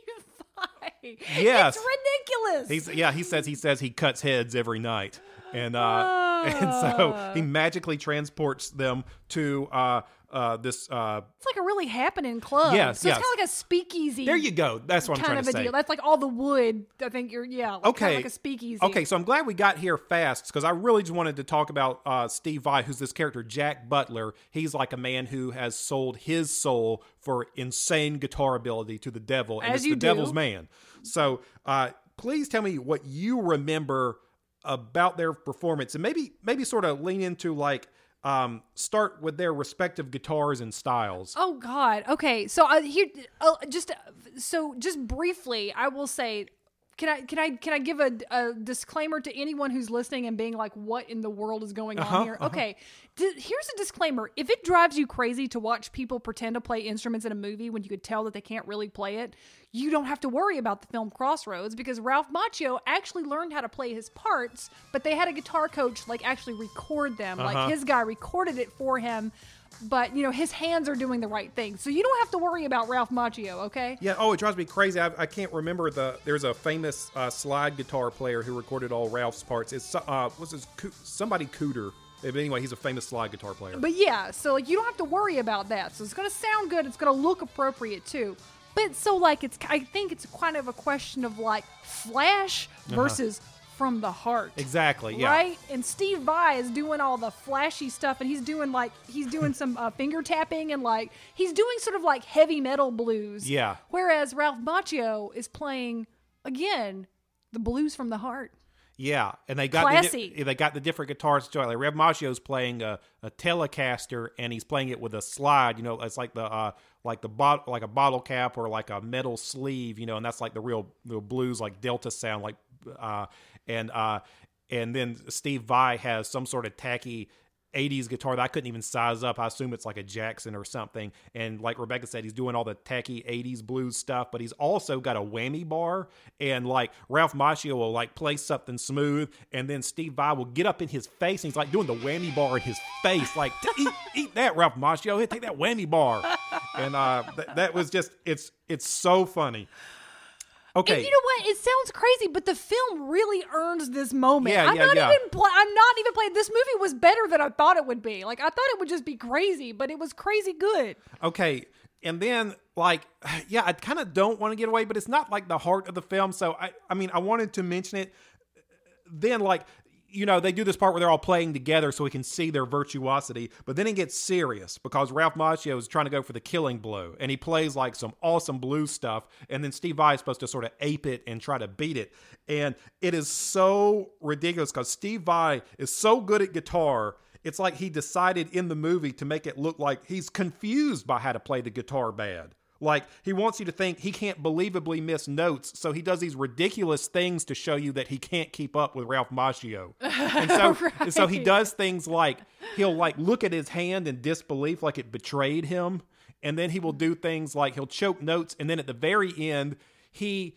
Vai. Yes. It's ridiculous. He's yeah, he says he says he cuts heads every night. And uh and so he magically transports them to uh uh, this. Uh, It's like a really happening club. Yes, so yes. it's kind of like a speakeasy. there you go. That's what I'm kind trying of to a say. deal. That's like all the wood. I think you're yeah. Like, okay, Kind of like a speakeasy. Okay, so I'm glad we got here fast because I really just wanted to talk about uh, Steve Vai, who's this character Jack Butler. He's like a man who has sold his soul for insane guitar ability to the devil, and As it's the do. devil's man. So, uh, please tell me what you remember about their performance, and maybe maybe sort of lean into like um, start with their respective guitars and styles. Oh God. Okay. So uh, here, uh, just uh, so just briefly, I will say, can I can I can I give a, a disclaimer to anyone who's listening and being like, what in the world is going Uh-huh, on here? Okay. D- here's a disclaimer: if it drives you crazy to watch people pretend to play instruments in a movie when you could tell that they can't really play it, you don't have to worry about the film Crossroads because Ralph Macchio actually learned how to play his parts, but they had a guitar coach like actually record them. Uh-huh. Like his guy recorded it for him but you know his hands are doing the right thing so you don't have to worry about ralph macchio okay Yeah. Oh, it drives me crazy. I, I can't remember the. There's a famous uh, slide guitar player who recorded all Ralph's parts. It's uh, what's his somebody Cooder. But anyway, he's a famous slide guitar player. but yeah so like you don't have to worry about that so it's gonna sound good it's gonna look appropriate too but so like it's i think it's kind of a question of like flash versus from the heart exactly. Yeah. Right, and Steve Vai is doing all the flashy stuff, and he's doing like he's doing some uh, finger tapping and like he's doing sort of like heavy metal blues. Yeah. Whereas Ralph Macchio is playing again the blues from the heart. Yeah, and they got Classy. The, they got the different guitars to it. Like Ralph Macchio's playing a, a Telecaster, and he's playing it with a slide. You know, it's like the uh, like the bot like a bottle cap or like a metal sleeve. You know, and that's like the real real blues like Delta sound. Like uh, and uh, and then Steve Vai has some sort of tacky. 80s guitar that I couldn't even size up. I assume it's like a Jackson or something. And like Rebecca said, he's doing all the tacky 80s blues stuff, but he's also got a whammy bar. And like Ralph Macchio will like play something smooth, and then Steve Vai will get up in his face and he's like doing the whammy bar in his face, like eat, eat that, Ralph Macchio. Here, take that whammy bar. And uh, th- that was just it's it's so funny. Okay. And you know what? It sounds crazy, but the film really earns this moment. Yeah, I'm yeah, not yeah. even. Pl- I'm not even playing. This movie was better than I thought it would be. Like I thought it would just be crazy, but it was crazy good. Okay. And then like yeah, I kind of don't want to get away, but it's not like the heart of the film. So I I mean, I wanted to mention it. Then like you know, they do this part where they're all playing together so we can see their virtuosity, but then it gets serious because Ralph Macchio is trying to go for the killing blow and he plays like some awesome blues stuff and then Steve Vai is supposed to sort of ape it and try to beat it. And it is so ridiculous because Steve Vai is so good at guitar it's like he decided in the movie to make it look like he's confused by how to play the guitar bad. Like he wants you to think he can't believably miss notes, so he does these ridiculous things to show you that he can't keep up with Ralph Macchio. And so, and so he does things like he'll like look at his hand in disbelief, like it betrayed him, and then he will do things like he'll choke notes, and then at the very end he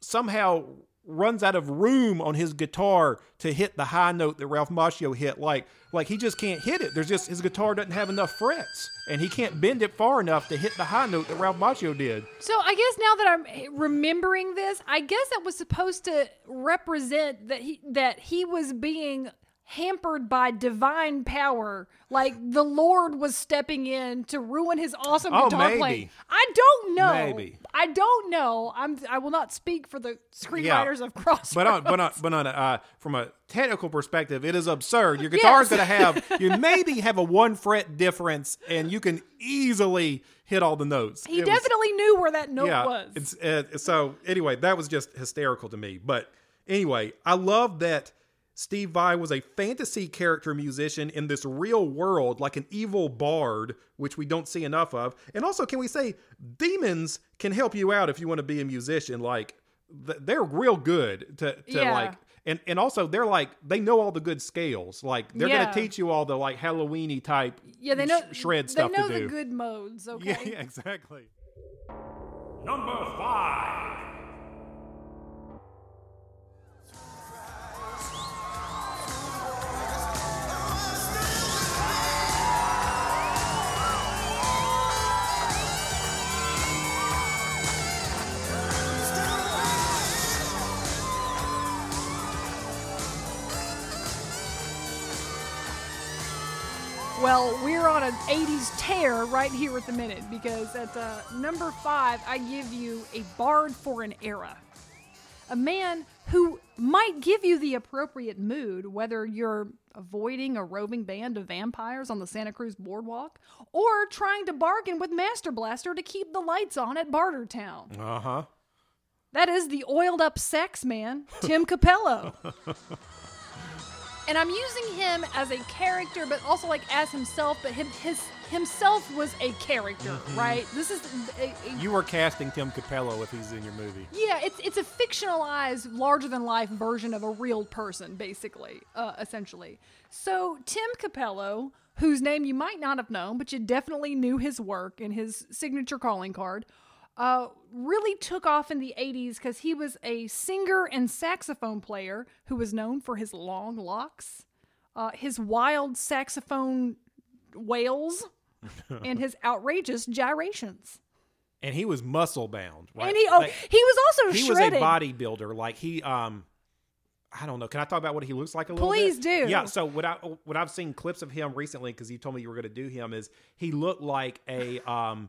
somehow runs out of room on his guitar to hit the high note that Ralph Macchio hit. Like, like he just can't hit it. There's just his guitar doesn't have enough frets, and he can't bend it far enough to hit the high note that Ralph Macchio did. So I guess now that I'm eh, remembering this, I guess it was supposed to represent that he that he was being hampered by divine power, like the Lord was stepping in to ruin his awesome Oh, guitar maybe. playing. I don't know. Maybe. I don't know. I'm. I will not speak for the screenwriters of Crossroads. But on, but on, but on, uh, from a technical perspective, it is absurd. Your guitar is Yes. going to have you maybe have a one fret difference, and you can easily hit all the notes. he It was- definitely knew where that note was. It's uh, so anyway, that was just hysterical to me. But anyway, I love that Steve Vai was a fantasy character musician in this real world, like an evil bard, which we don't see enough of. And also, can we say demons can help you out if you want to be a musician? Like they're real good to, to Yeah. like. And, and also they're like they know all the good scales like they're Yeah. gonna teach you all the like Halloweeny type yeah, they know sh- shred stuff They know to do the good modes. Okay. yeah, yeah exactly Number five. Well, we're on an 80s tear right here at the minute because at uh, number five, I give you a bard for an era. A man who might give you the appropriate mood, whether you're avoiding a roving band of vampires on the Santa Cruz boardwalk or trying to bargain with Master Blaster to keep the lights on at Bartertown. Uh huh. That is the oiled up sex man, Tim Capello. and I'm using him as a character, but also like as himself. But him, his himself was a character, right? This is a, a- You were casting Tim Capello if he's in your movie. yeah, it's it's a fictionalized, larger than life version of a real person, basically, uh, essentially. So Tim Capello, whose name you might not have known, but you definitely knew his work and his signature calling card, uh, really took off in the '80s because he was a singer and saxophone player who was known for his long locks, uh, his wild saxophone wails, and his outrageous gyrations. And he was muscle bound, right? And he oh Like, he was also he shredded. was a bodybuilder. Like he um I don't know. Can I talk about what he looks like a little Please bit? do. Yeah. So what I what I've seen clips of him recently because you told me you were going to do him is he looked like a um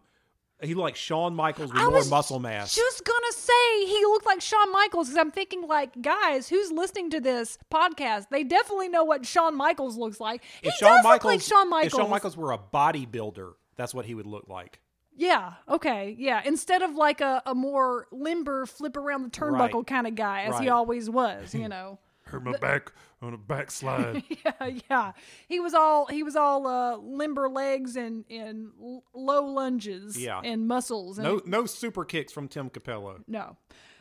he looked like Shawn Michaels with I more was muscle mass. Just gonna say he looked like Shawn Michaels because I'm thinking like, guys, who's listening to this podcast? They definitely know what Shawn Michaels looks like. He if does Shawn look Michaels, like Shawn Michaels. if Shawn Michaels were a bodybuilder, that's what he would look like. Yeah. Okay. Yeah. Instead of like a, a more limber, flip around the turnbuckle Right. kind of guy, as he always was. You know. Hurt my back on a backslide. yeah. Yeah. He was all he was all uh, limber legs and and low lunges. Yeah. And muscles. And no no super kicks from Tim Capello. No.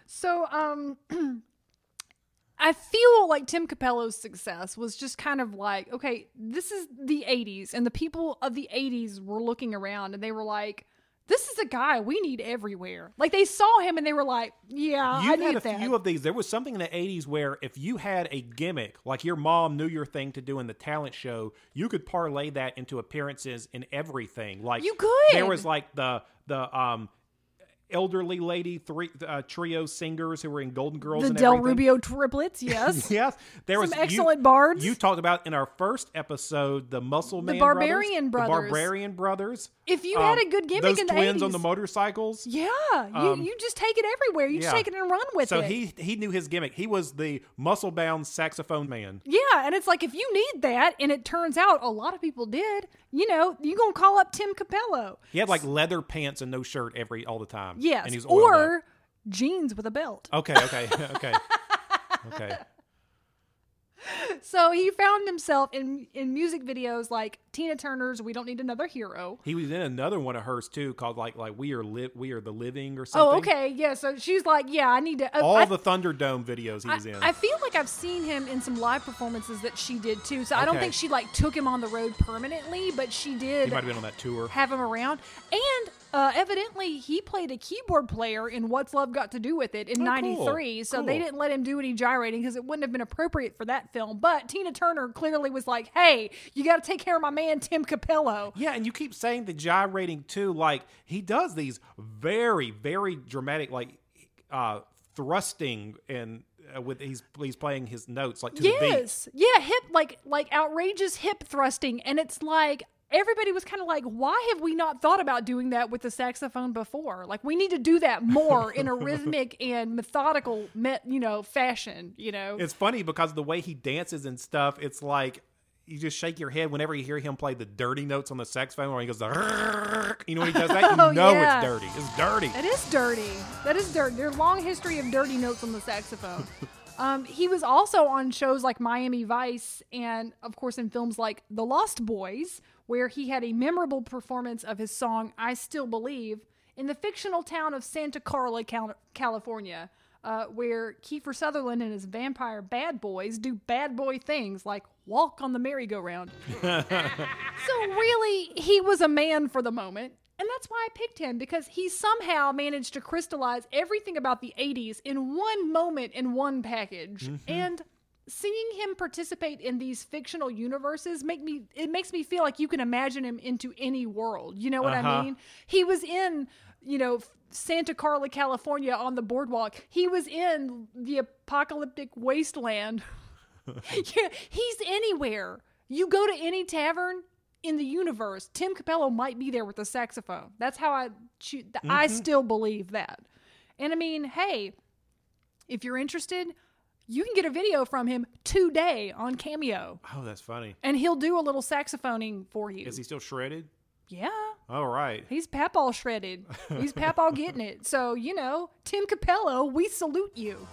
So, um, I feel like Tim Capello's success was just kind of like, okay, this is the 80s, and the people of the 80s were looking around and they were like, this is a guy we need everywhere. Like, they saw him and they were like, yeah, You I had a that. few of these. There was something in the '80s where if you had a gimmick, like your mom knew your thing to do in the talent show, you could parlay that into appearances in everything. Like You could. There was like the the um elderly lady three uh, trio singers who were in Golden Girls the and Del everything. Rubio triplets, yes. Yes, there Some was you- excellent bards. You talked about in our first episode the Muscle Man the Barbarian brothers, Brothers. the Barbarian Brothers. If you had a good gimmick those in the twins on the motorcycles. Yeah, you, you just take it everywhere. You just Um, take it and run with So it. So he he knew his gimmick. He was the muscle bound saxophone man. Yeah, and it's like if you need that, and it turns out a lot of people did, you know, you gonna call up Tim Capello. He had like leather pants and no shirt every all the time. Yes, and he was oiled up. or jeans with a belt. okay, okay, okay, okay. So he found himself in in music videos like Tina Turner's "We Don't Need Another Hero." He was in another one of hers too, called like like we are li- we are the living or something. Oh, okay, yeah. So she's like, "Yeah, I need to." uh, All I, the Thunderdome videos he I, was in. I feel like I've seen him in some live performances that she did too. So I don't think she like took him on the road permanently, but she did. he might have been on that tour. have him around. And uh, evidently, he played a keyboard player in What's Love Got to Do with It in Oh, '93. cool. So they didn't let him do any gyrating because it wouldn't have been appropriate for that film. But Tina Turner clearly was like, "Hey, you got to take care of my man Tim Capello." Yeah, and you keep saying the gyrating too. Like he does these very, very dramatic, like uh thrusting and uh, with he's he's playing his notes like to the beat. Yes, yeah, hip like like outrageous hip thrusting, and it's like. Everybody was kind of like, why have we not thought about doing that with the saxophone before? Like, we need to do that more in a rhythmic and methodical, me- you know, fashion. You know, It's funny because the way he dances and stuff, it's like you just shake your head whenever you hear him play the dirty notes on the saxophone, or he goes, the you know when he does that, you Oh, know yeah. it's dirty. It's dirty. It is dirty. That is dirty. There's a long history of dirty notes on the saxophone. um, he was also on shows like Miami Vice and, of course, in films like The Lost Boys, where he had a memorable performance of his song I Still Believe in the fictional town of Santa Carla, Cal- California. Uh, where Kiefer Sutherland and his vampire bad boys do bad boy things like walk on the merry-go-round. So really, he was a man for the moment. And that's why I picked him because he somehow managed to crystallize everything about the 80s in one moment in one package. And seeing him participate in these fictional universes make me it makes me feel like you can imagine him into any world. You know what I Uh-huh. mean? He was in, you know, Santa Carla, California on the boardwalk. He was in the apocalyptic wasteland. yeah, he's anywhere. You go to any tavern, in the universe, Tim Capello might be there with a saxophone. That's how I Mm-hmm. I still believe that. And I mean, hey, if you're interested, you can get a video from him today on Cameo, Oh, that's funny. and he'll do a little saxophoning for you. Is he still shredded? yeah. All right. He's pap all shredded. He's pap all getting it. So, you know, Tim Capello, we salute you.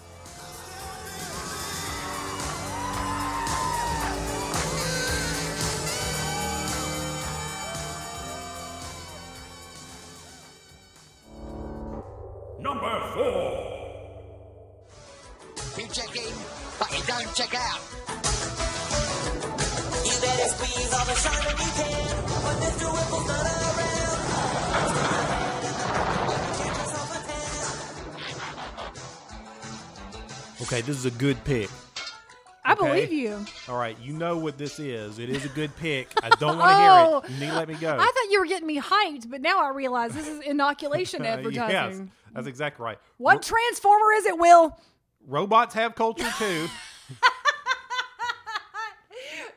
But you check out. You better squeeze all the shine you can. But Mr. Whipple's not around. Get yourself a tan. Okay, this is a good pick. I Okay. believe you. All right, you know what this is. It is a good pick. I don't want to Oh, hear it. You need to let me go. I thought you were getting me hyped, but now I realize this is inoculation Uh, advertising. yes, that's exactly right. What Ro- transformer is it, Will? robots have culture too.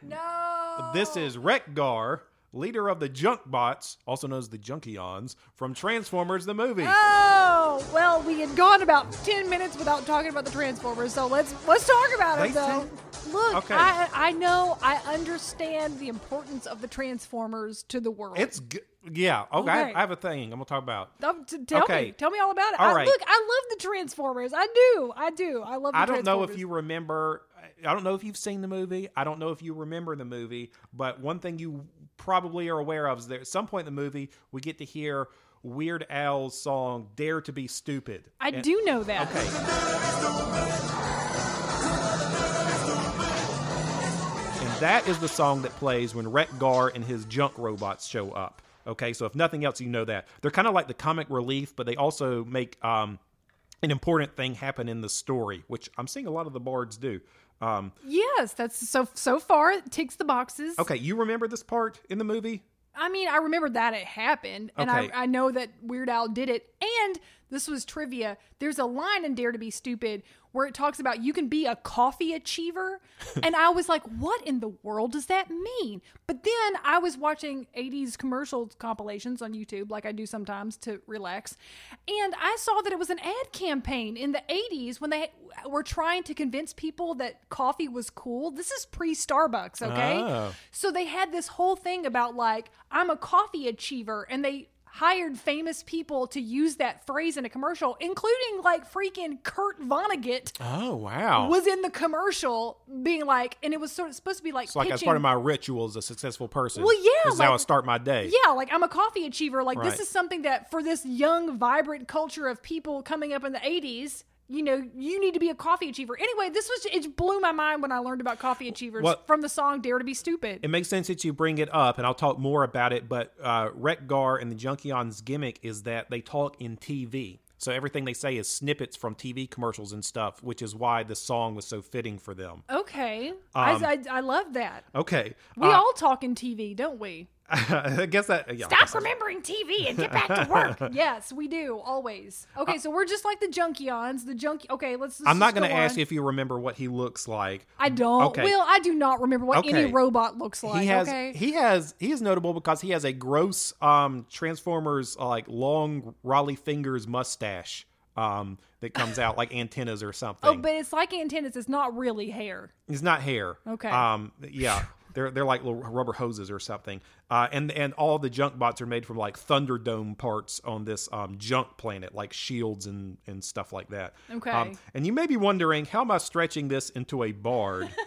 No. This is Wreck-Gar, leader of the Junkbots, also known as the Junkions, from Transformers the movie. Oh well, we had gone about ten minutes without talking about the Transformers, so let's let's talk about They it though. Look, Okay. I I know I understand the importance of the Transformers to the world. It's g- yeah. Okay, I- Okay. I have a thing. I'm gonna talk about. Um, t- tell Okay. me, tell me all about it. All I, right. Look, I love the Transformers. I do, I do. I love. The I don't know if Transformers. you remember. I don't know if you've seen the movie. I don't know if you remember the movie. But one thing you probably are aware of is that at some point in the movie we get to hear Weird Al's song "Dare to Be Stupid." I And- do know that. Okay. And that is the song that plays when Wreck-Gar and his junk robots show up. Okay, so if nothing else, you know that. They're kind of like the comic relief, but they also make um, an important thing happen in the story, which I'm seeing a lot of the bards do. Um, Yes, that's so so far it ticks the boxes. okay, you remember this part in the movie? I mean, I remember that it happened, and Okay. I, I know that Weird Al did it. And this was trivia. There's a line in Dare to Be Stupid where it talks about you can be a coffee achiever, and I was like, what in the world does that mean? But then I was watching 80s commercials compilations on YouTube, like I do sometimes to relax, and I saw that it was an ad campaign in the 80s when they were trying to convince people that coffee was cool. This is pre Starbucks, okay? Oh. So they had this whole thing about like I'm a coffee achiever and they hired famous people to use that phrase in a commercial including like freaking Kurt Vonnegut Oh wow! was in the commercial being like and it was sort of supposed to be like it's like as part of my ritual as a successful person. Well, yeah, this is how I start my day. yeah, like I'm a coffee achiever. Like this is something that for this young, vibrant culture of people coming up in the 80s, you know, you need to be a coffee achiever. Anyway, this was it blew my mind when I learned about coffee achievers Well- from the song Dare to Be Stupid. It makes sense that you bring it up, and I'll talk more about it. But uh, Wreck-Gar and the Junkions gimmick is that they talk in TV. So everything they say is snippets from TV commercials and stuff, which is why the song was so fitting for them. Okay. Um, I, I, I love that. Okay. We uh, all talk in TV, don't we? I guess that. Yeah, I guess Stop remembering TV and get back to work. yes, we do always. Okay, so we're just like the junkions. The junk. Okay, let's. let's I'm not going going to ask you if you remember what he looks like. I don't. Okay. Will I do not remember what any robot looks like. he has okay. he has he is notable because he has a gross um transformers uh, like long Rollie Fingers mustache um that comes out like antennas or something oh, but it's like antennas. It's not really hair. It's not hair. Okay. Um. Yeah. They're they're like little rubber hoses or something. Uh. And and all the junk bots are made from like Thunderdome parts on this um junk planet, like shields and and stuff like that. Okay. Um, and you may be wondering how am I stretching this into a bard?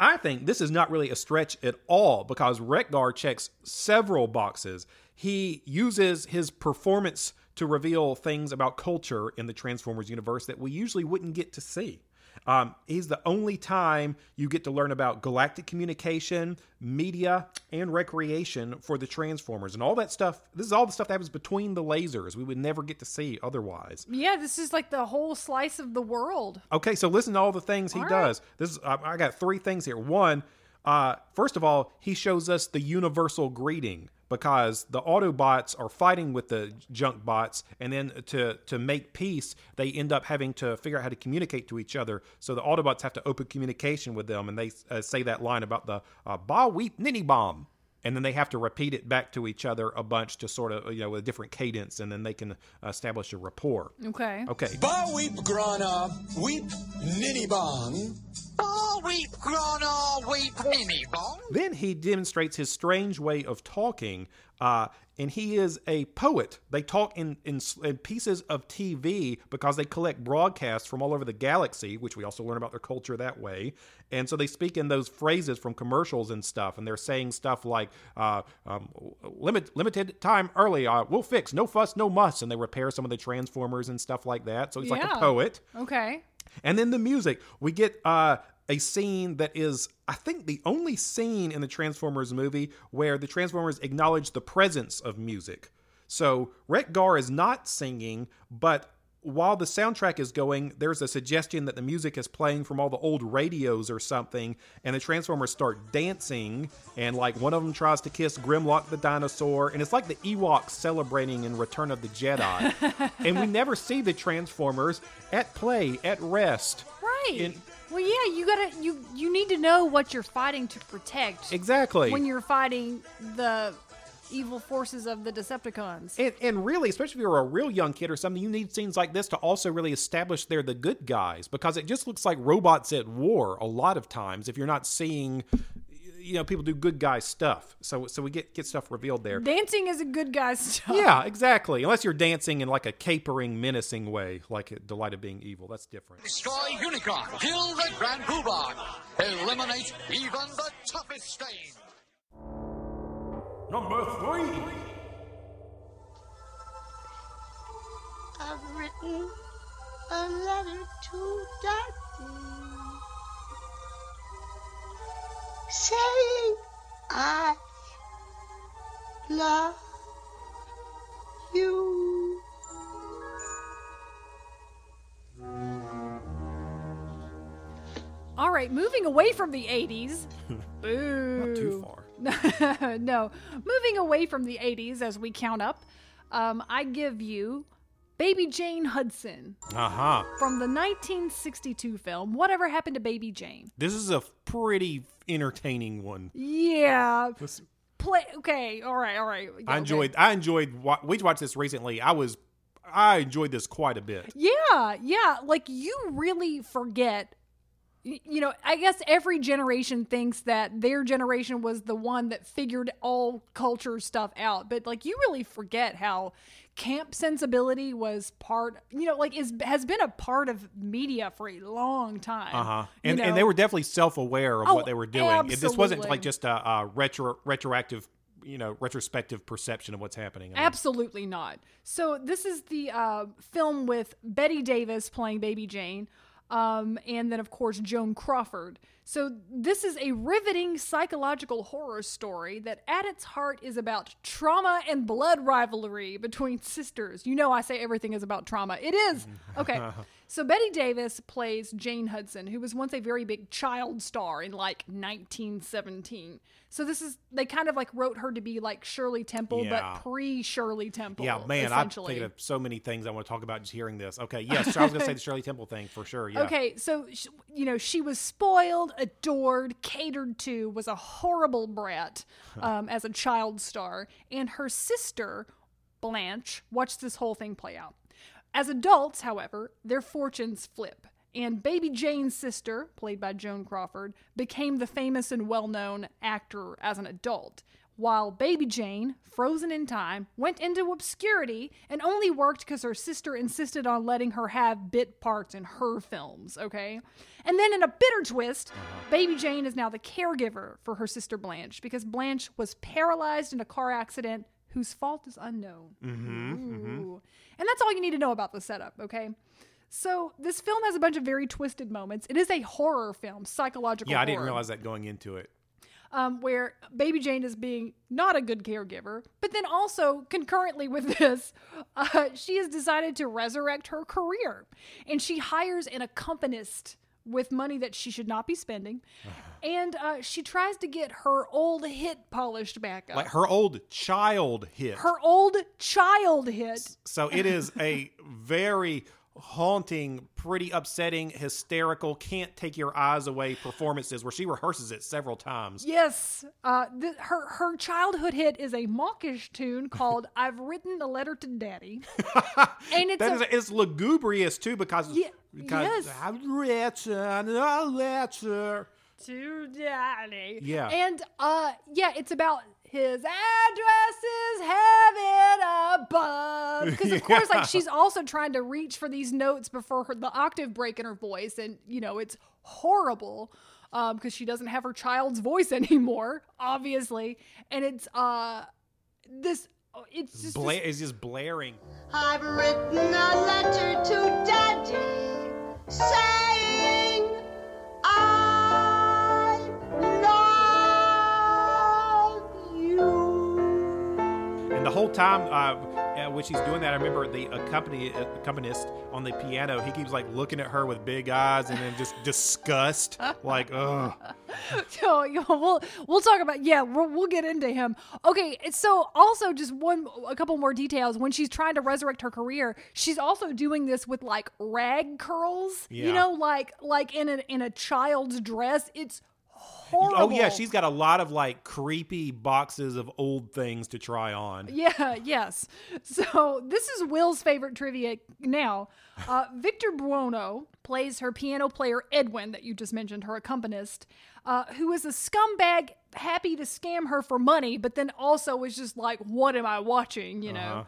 I think this is not really a stretch at all because Wreck-Gar checks several boxes. He uses his performance to reveal things about culture in the Transformers universe that we usually wouldn't get to see. Um, he's the only time you get to learn about galactic communication, media, and recreation for the Transformers. And all that stuff, this is all the stuff that happens between the lasers. We would never get to see otherwise. Yeah, this is like the whole slice of the world. Okay, so listen to all the things he All right. does. This is I, I got three things here. One, uh, first of all, he shows us the universal greeting because the Autobots are fighting with the junk bots, and then to to make peace, they end up having to figure out how to communicate to each other. So the Autobots have to open communication with them, and they uh, say that line about the uh, "Ba Weep Ninny Bomb." And then they have to repeat it back to each other a bunch to sort of you know with a different cadence, and then they can establish a rapport. Okay. Okay. Ba weep grana, weep ninny bong. Weep, grana, weep, mini bong. Then he demonstrates his strange way of talking, uh, and he is a poet. They talk in, in, in pieces of TV because they collect broadcasts from all over the galaxy, which we also learn about their culture that way. And so they speak in those phrases from commercials and stuff, and they're saying stuff like uh, um, limit, limited time early, uh, we'll fix, no fuss, no muss, and they repair some of the transformers and stuff like that. So he's like a poet. Okay. And then the music, we get uh, a scene that is, I think, the only scene in the Transformers movie where the Transformers acknowledge the presence of music. So Gar is not singing, but while the soundtrack is going, there's a suggestion that the music is playing from all the old radios or something, and the Transformers start dancing, and like one of them tries to kiss Grimlock the dinosaur, and it's like the Ewoks celebrating in Return of the Jedi. and we never see the Transformers at play, at rest. Right. In- well, yeah, you gotta you you need to know what you're fighting to protect. Exactly. When you're fighting the evil forces of the Decepticons. And, and really, especially if you're a real young kid or something, you need scenes like this to also really establish they're the good guys because it just looks like robots at war a lot of times if you're not seeing, you know, people do good guy stuff. So so we get get stuff revealed there. Dancing is a good guy stuff. Yeah, exactly. Unless you're dancing in like a capering, menacing way, like a delight of being evil. That's different. Destroy Unicron, kill the Grand Poobah, eliminate even the toughest stain. Number three. I've written a letter to Daddy saying I love you. All right, moving away from the 80s. Boo. Not too far. no, moving away from the 80s as we count up, um, I give you Baby Jane Hudson Uh huh. from the 1962 film Whatever Happened to Baby Jane. This is a pretty entertaining one. Yeah. Play. Okay. All right. All right. I okay. enjoyed. I enjoyed. wa- We watched this recently. I was. I enjoyed this quite a bit. Yeah, yeah. Like you really forget. You know, I guess every generation thinks that their generation was the one that figured all culture stuff out, but like you really forget how camp sensibility was part. You know, like is has been a part of media for a long time. Uh huh. you And and they were definitely self aware of Oh, what they were doing. It- This wasn't like just a, a retro retroactive, you know, retrospective perception of what's happening. I mean, Absolutely not. So this is the uh, film with Bette Davis playing Baby Jane, um, and then of course Joan Crawford. So this is a riveting psychological horror story that, at its heart, is about trauma and blood rivalry between sisters. You know, I say everything is about trauma. It is. Okay. So Bette Davis plays Jane Hudson, who was once a very big child star in like 1917. So this is they kind of like wrote her to be like Shirley Temple, Yeah. but pre Shirley Temple. yeah, man, I'm thinking of so many things I want to talk about just hearing this. Okay, yes, I was going to say the Shirley Temple thing for sure. Yeah. Okay, so you know she was spoiled, adored, catered to, was a horrible brat um, as a child star, and her sister Blanche watched this whole thing play out. As adults, however, their fortunes flip, and Baby Jane's sister, played by Joan Crawford, became the famous and well-known actor as an adult. While Baby Jane, frozen in time, went into obscurity and only worked because her sister insisted on letting her have bit parts in her films, okay? And then in a bitter twist, uh-huh. Baby Jane is now the caregiver for her sister Blanche because Blanche was paralyzed in a car accident whose fault is unknown. Ooh. And that's all you need to know about the setup, okay? So this film has a bunch of very twisted moments. It is a horror film, psychological Yeah, I didn't realize that going into it. um, where Baby Jane is being not a good caregiver, but then also concurrently with this, uh, she has decided to resurrect her career, and she hires an accompanist with money that she should not be spending, and uh, she tries to get her old hit polished back up. Like her old child hit. her old child hit. So it is a very haunting, pretty upsetting, hysterical, can't take your eyes away performances where she rehearses it several times. Yes, uh, th- her her childhood hit is a mawkish tune called "I've Written a Letter to Daddy," and it's That a, is it's lugubrious too because, Ye- because yes. I've written a letter. to Daddy. Yeah. and uh, yeah, it's about his address is heaven above. Because of course, like she's also trying to reach for these notes before her, the octave break in her voice, and you know it's horrible because she doesn't have her child's voice anymore, obviously, and it's uh this. It's just Bla- is just blaring. I've written a letter to Daddy saying I And the whole time uh, uh, when she's doing that, I remember the accompany, uh, accompanist on the piano. He keeps like looking at her with big eyes and then just disgust, like, ugh. So you know, we'll we'll talk about yeah we'll, we'll get into him. Okay, so also just one a couple more details when she's trying to resurrect her career, she's also doing this with like rag curls. You know, like like in a in a child's dress. It's horrible. Oh yeah, she's got a lot of like creepy boxes of old things to try on. Yeah, yes. So this is Will's favorite trivia now. Uh, Victor Buono plays her piano player Edwin, that you just mentioned, her accompanist, uh, who is a scumbag happy to scam her for money, but then also is just like, what am I watching, you know? Uh-huh.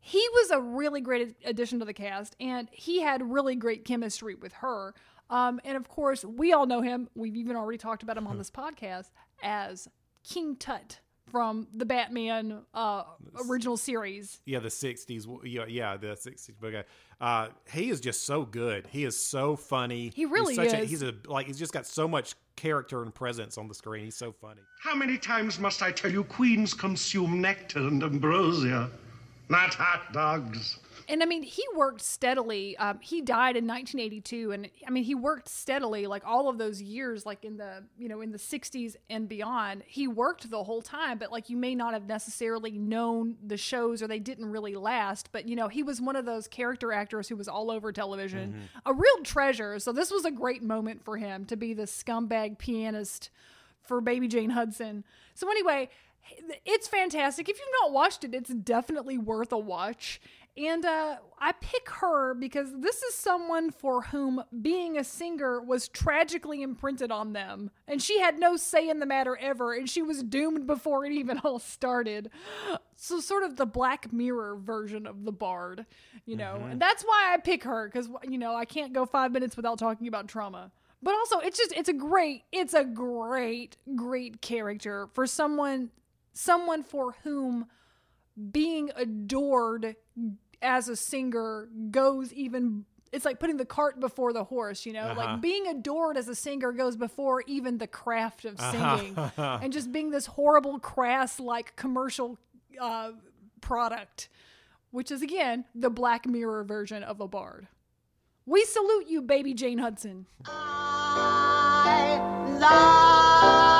He was a really great addition to the cast, and he had really great chemistry with her. Um, and of course, we all know him. We've even already talked about him on this podcast as King Tut from the Batman uh, original series. Yeah, the '60s. Yeah, yeah, the '60s. Okay, uh, he is just so good. He is so funny. He really he's such A, is. he's a like he's just got so much character and presence on the screen. He's so funny. How many times must I tell you queens consume nectar and ambrosia, not hot dogs? And I mean, he worked steadily. Um, he died in 1982, and I mean, he worked steadily like all of those years, like in the you know in the 60s and beyond. He worked the whole time, but like you may not have necessarily known the shows, or they didn't really last. But you know, he was one of those character actors who was all over television, a real treasure. So this was a great moment for him to be the scumbag pianist for Baby Jane Hudson. So anyway, it's fantastic. If you've not watched it, it's definitely worth a watch. And uh, I pick her because this is someone for whom being a singer was tragically imprinted on them. And she had no say in the matter ever, and she was doomed before it even all started. So, sort of the Black Mirror version of the Bard, you know? And that's why I pick her because, you know, I can't go five minutes without talking about trauma. But also, it's just, it's a great, it's a great, great character for someone, someone for whom being adored as a singer goes even it's like putting the cart before the horse you know? Uh-huh. like being adored as a singer goes before even the craft of singing and just being this horrible crass like commercial uh, product which is again the black mirror version of a bard. We salute you baby jane hudson. I love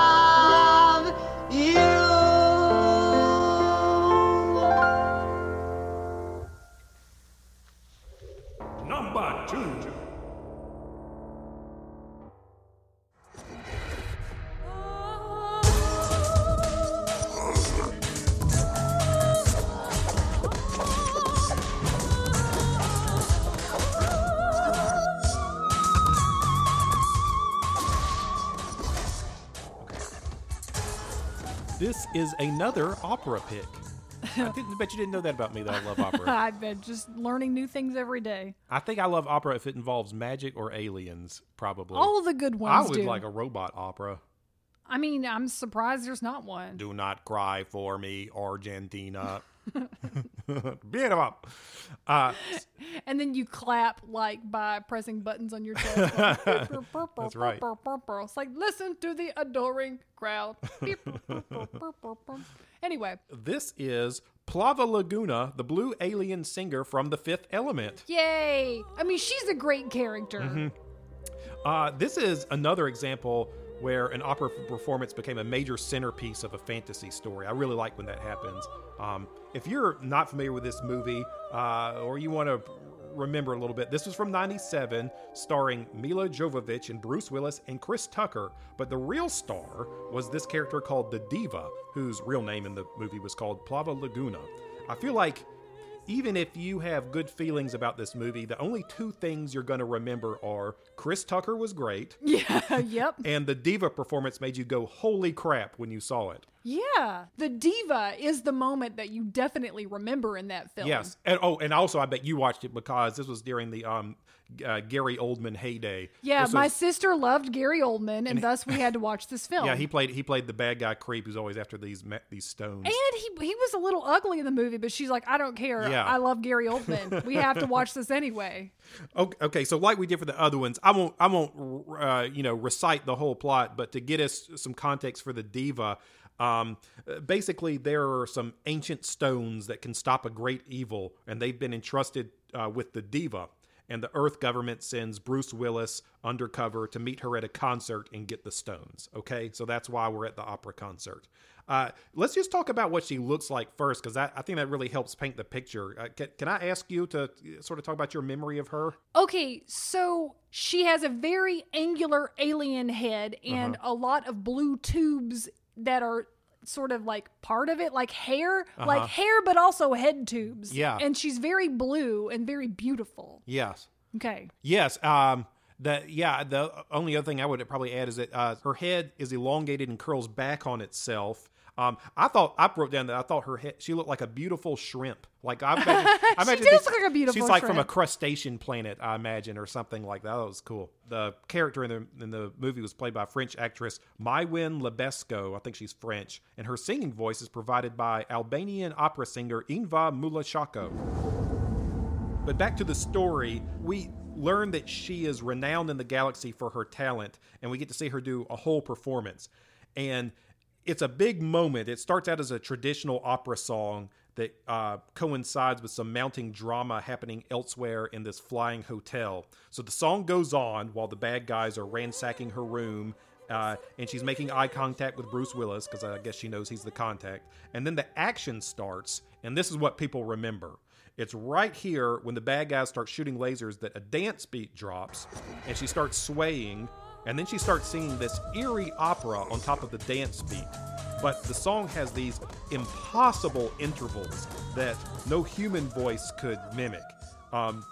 This is another opera pick. I didn't bet you didn't know that about me that I love opera. i've been just learning new things every day I think I love opera if it involves magic or aliens, probably. all of the good ones. I would do like a robot opera. i mean i'm surprised there's not one Do not cry for me, Argentina. Beautiful. Uh, and then you clap like by pressing buttons on your chest. like, That's right. It's like listen to the adoring crowd. Anyway, this is Plava Laguna, the blue alien singer from The Fifth Element. yay! I mean, she's a great character. Mm-hmm. Uh, this is another example where an opera performance became a major centerpiece of a fantasy story. I really like when that happens. Um, if you're not familiar with this movie, uh, or you want to remember a little bit. This was from 97, starring Milla Jovovich and Bruce Willis and Chris Tucker. But the real star was this character called the Diva, whose real name in the movie was called Plava Laguna. I feel like even if you have good feelings about this movie, the only two things you're going to remember are Chris Tucker was great, Yeah, yep. and the diva performance made you go, holy crap, when you saw it. Yeah. The diva is the moment that you definitely remember in that film. Yes. And, oh, and also, I bet you watched it because this was during the um, uh, Gary Oldman heyday. Yeah, This my was- sister loved Gary Oldman, and, thus we had to watch this film. Yeah, he played he played the bad guy creep who's always after these these stones. and he he was a little ugly in the movie, but she's like, I don't care. Yeah. I love Gary Oldman. we have to watch this anyway. Okay, okay, so like we did for the other ones, I won't, I won't, uh, you know, recite the whole plot, but to get us some context for the diva, um, basically there are some ancient stones that can stop a great evil, and they've been entrusted uh, with the diva. And the Earth government sends Bruce Willis undercover to meet her at a concert and get the stones. Okay, so that's why we're at the opera concert. Uh, let's just talk about what she looks like first, because I, I think that really helps paint the picture. Uh, can, can I ask you to uh, sort of talk about your memory of her? Okay, so she has a very angular alien head and Uh-huh. a lot of blue tubes that are sort of like part of it, like hair, like Uh-huh. hair, but also head tubes. Yeah. And she's very blue and very beautiful. Yes. Okay. Yes. Um, the yeah. The only other thing I would probably add is that uh, her head is elongated and curls back on itself. Um, I thought I wrote down that I thought her head she looked like a beautiful shrimp. Like I imagine, I She imagine does this- look like a beautiful She's like from a crustacean planet, I imagine, or something like that. That was cool. The character in the in the movie was played by French actress Maïwenn Le Besco. I think she's French, and her singing voice is provided by Albanian opera singer Inva Mula-Tchako. But back to the story, we learn that she is renowned in the galaxy for her talent, and we get to see her do a whole performance. And it's a big moment. It starts out as a traditional opera song that uh, coincides with some mounting drama happening elsewhere in this flying hotel. So the song goes on while the bad guys are ransacking her room. Uh, and she's making eye contact with Bruce Willis because I guess she knows he's the contact. And then the action starts, and this is what people remember. It's right here when the bad guys start shooting lasers that a dance beat drops, and she starts swaying, and then she starts singing this eerie opera on top of the dance beat. But the song has these impossible intervals that no human voice could mimic. Um,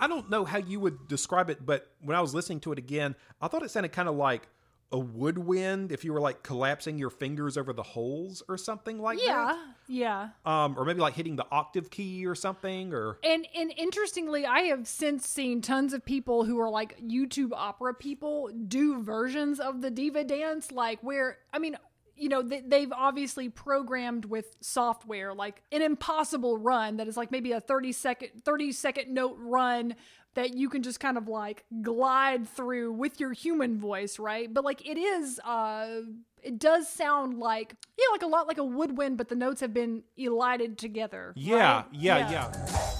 I don't know how you would describe it, but when I was listening to it again, I thought it sounded kind of like a woodwind if you were like collapsing your fingers over the holes or something like that. Yeah. Yeah. Um, or maybe like hitting the octave key or something, or And and interestingly, I have since seen tons of people who are like YouTube opera people do versions of the diva dance, like where I mean, you know, they've obviously programmed with software like an impossible run that is like maybe a 30 second 30 second note run that you can just kind of like glide through with your human voice, right? But like it is uh it does sound like yeah, like a lot like a woodwind, but the notes have been elided together. yeah, right? yeah, yeah,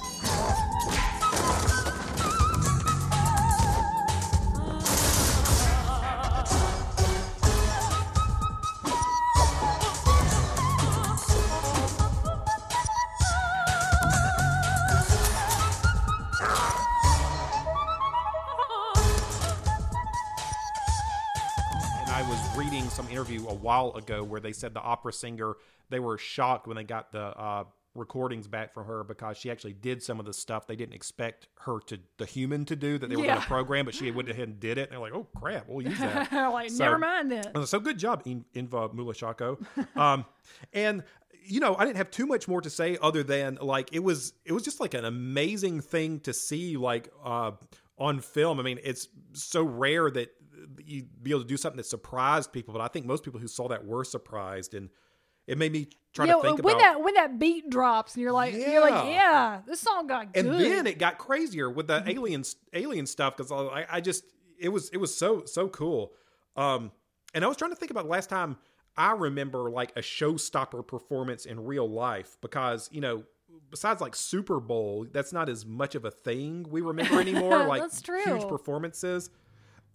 interview a while ago where they said the opera singer they were shocked when they got the uh, recordings back from her because she actually did some of the stuff they didn't expect her to the human to do that they were going Yeah. to program, but she went ahead and did it. And they're like, oh crap, we'll use that. like, never mind then. Uh, So good job, In- Inva Mula-Tchako. um, and you know, I didn't have too much more to say other than like it was it was just like an amazing thing to see like uh, on film. I mean, it's so rare that you be able to do something that surprised people, but I think most people who saw that were surprised, and it made me try Yo, to think when about. that when that beat drops and you're like you're like Yeah. yeah this song got good and then it got crazier with the alien alien stuff because I, I just it was it was so so cool um and i was trying to think about the last time i remember like a showstopper performance in real life because you know besides like super bowl that's not as much of a thing we remember anymore like That's true. huge performances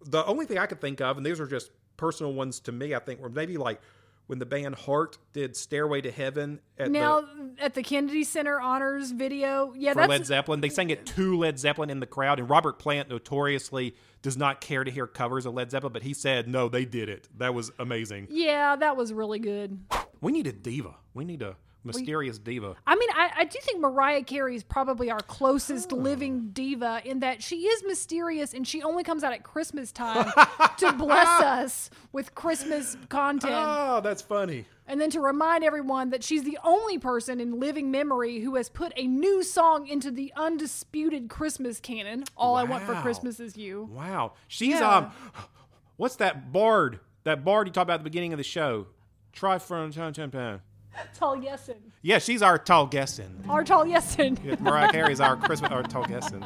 the only thing i could think of and these are just personal ones to me i think were maybe like when the band Heart did Stairway to Heaven at now the, at the Kennedy Center honors video, yeah, for that's Led Zeppelin. They sang it to Led Zeppelin in the crowd, and Robert Plant notoriously does not care to hear covers of Led Zeppelin, but he said, no, they did it. That was amazing. yeah, that was really good. We need a diva. We need a mysterious diva. I mean, I, I do think Mariah Carey is probably our Oh. closest living diva in that she is mysterious and she only comes out at Christmas time to bless us with Christmas content. Oh, that's funny. And then to remind everyone that she's the only person in living memory who has put a new song into the undisputed Christmas canon. All I Want for Christmas is You. Wow. She's Yeah. um what's that bard? That bard you talked about at the beginning of the show. Try from Taliesin. Yeah, she's our Taliesin. Our Taliesin. Yeah, Mariah Carey's our Christmas our Taliesin.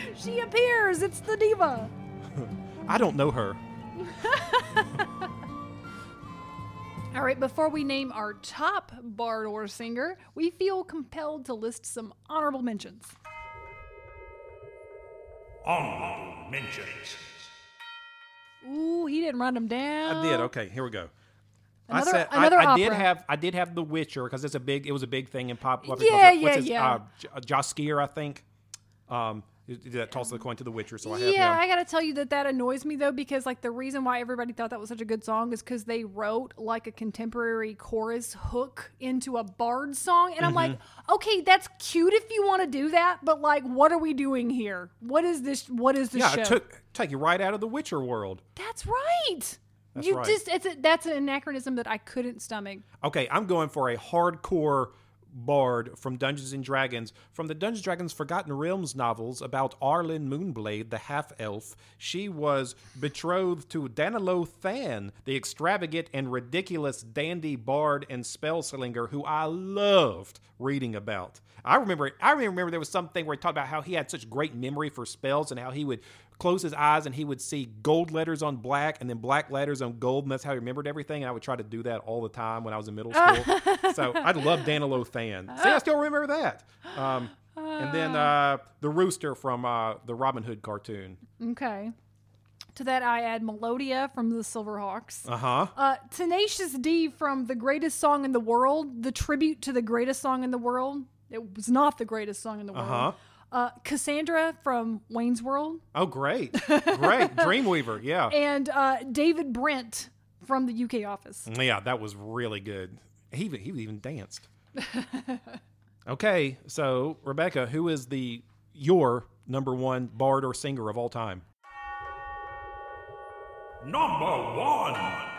she appears. It's the diva. I don't know her. All right, before we name our top bard or singer, we feel compelled to list some honorable mentions. Honorable mentions. Ooh, he didn't run them down. I did. Okay, here we go. Another- I said another I, I did have I did have The Witcher because it's a big it was a big thing in pop. pop Yeah, culture. yeah, What's his, yeah. Uh, uh, I think. Um, did that toss the coin to The Witcher, so I have Yeah, him. I gotta tell you that that annoys me though because like the reason why everybody thought that was such a good song is because they wrote like a contemporary chorus hook into a bard song, and I'm like, Mm-hmm. okay, that's cute if you want to do that, but like, what are we doing here? What is this? What is this yeah, show? it took take you right out of the Witcher world. that's right. That's you right. just it's a, that's an anachronism that I couldn't stomach. Okay, I'm going for a hardcore bard from Dungeons and Dragons. From the Dungeons and Dragons Forgotten Realms novels about Arilyn Moonblade, the half elf, she was betrothed to Danilo Thann, the extravagant and ridiculous dandy bard and spell slinger who I loved reading about. I remember I remember there was something where he talked about how he had such great memory for spells and how he would close his eyes and he would see gold letters on black and then black letters on gold, and that's how he remembered everything. And I would try to do that all the time when I was in middle school. so I'd love Danilo Thann. See, I still remember that. Um, and then uh, the rooster from uh, the Robin Hood cartoon. Okay. To that, I add Melodia from the Silverhawks. Uh-huh. Uh, Tenacious D from The Greatest Song in the World, the tribute to the greatest song in the world. It was not the greatest song in the world. Uh-huh. Uh, Cassandra from Wayne's World. Oh, great. Great. Dreamweaver. Yeah. And uh, David Brent from the UK office. Yeah, that was really good. He even, he even danced. okay, so Rebecca, who is the your number one bard or singer of all time? Number one.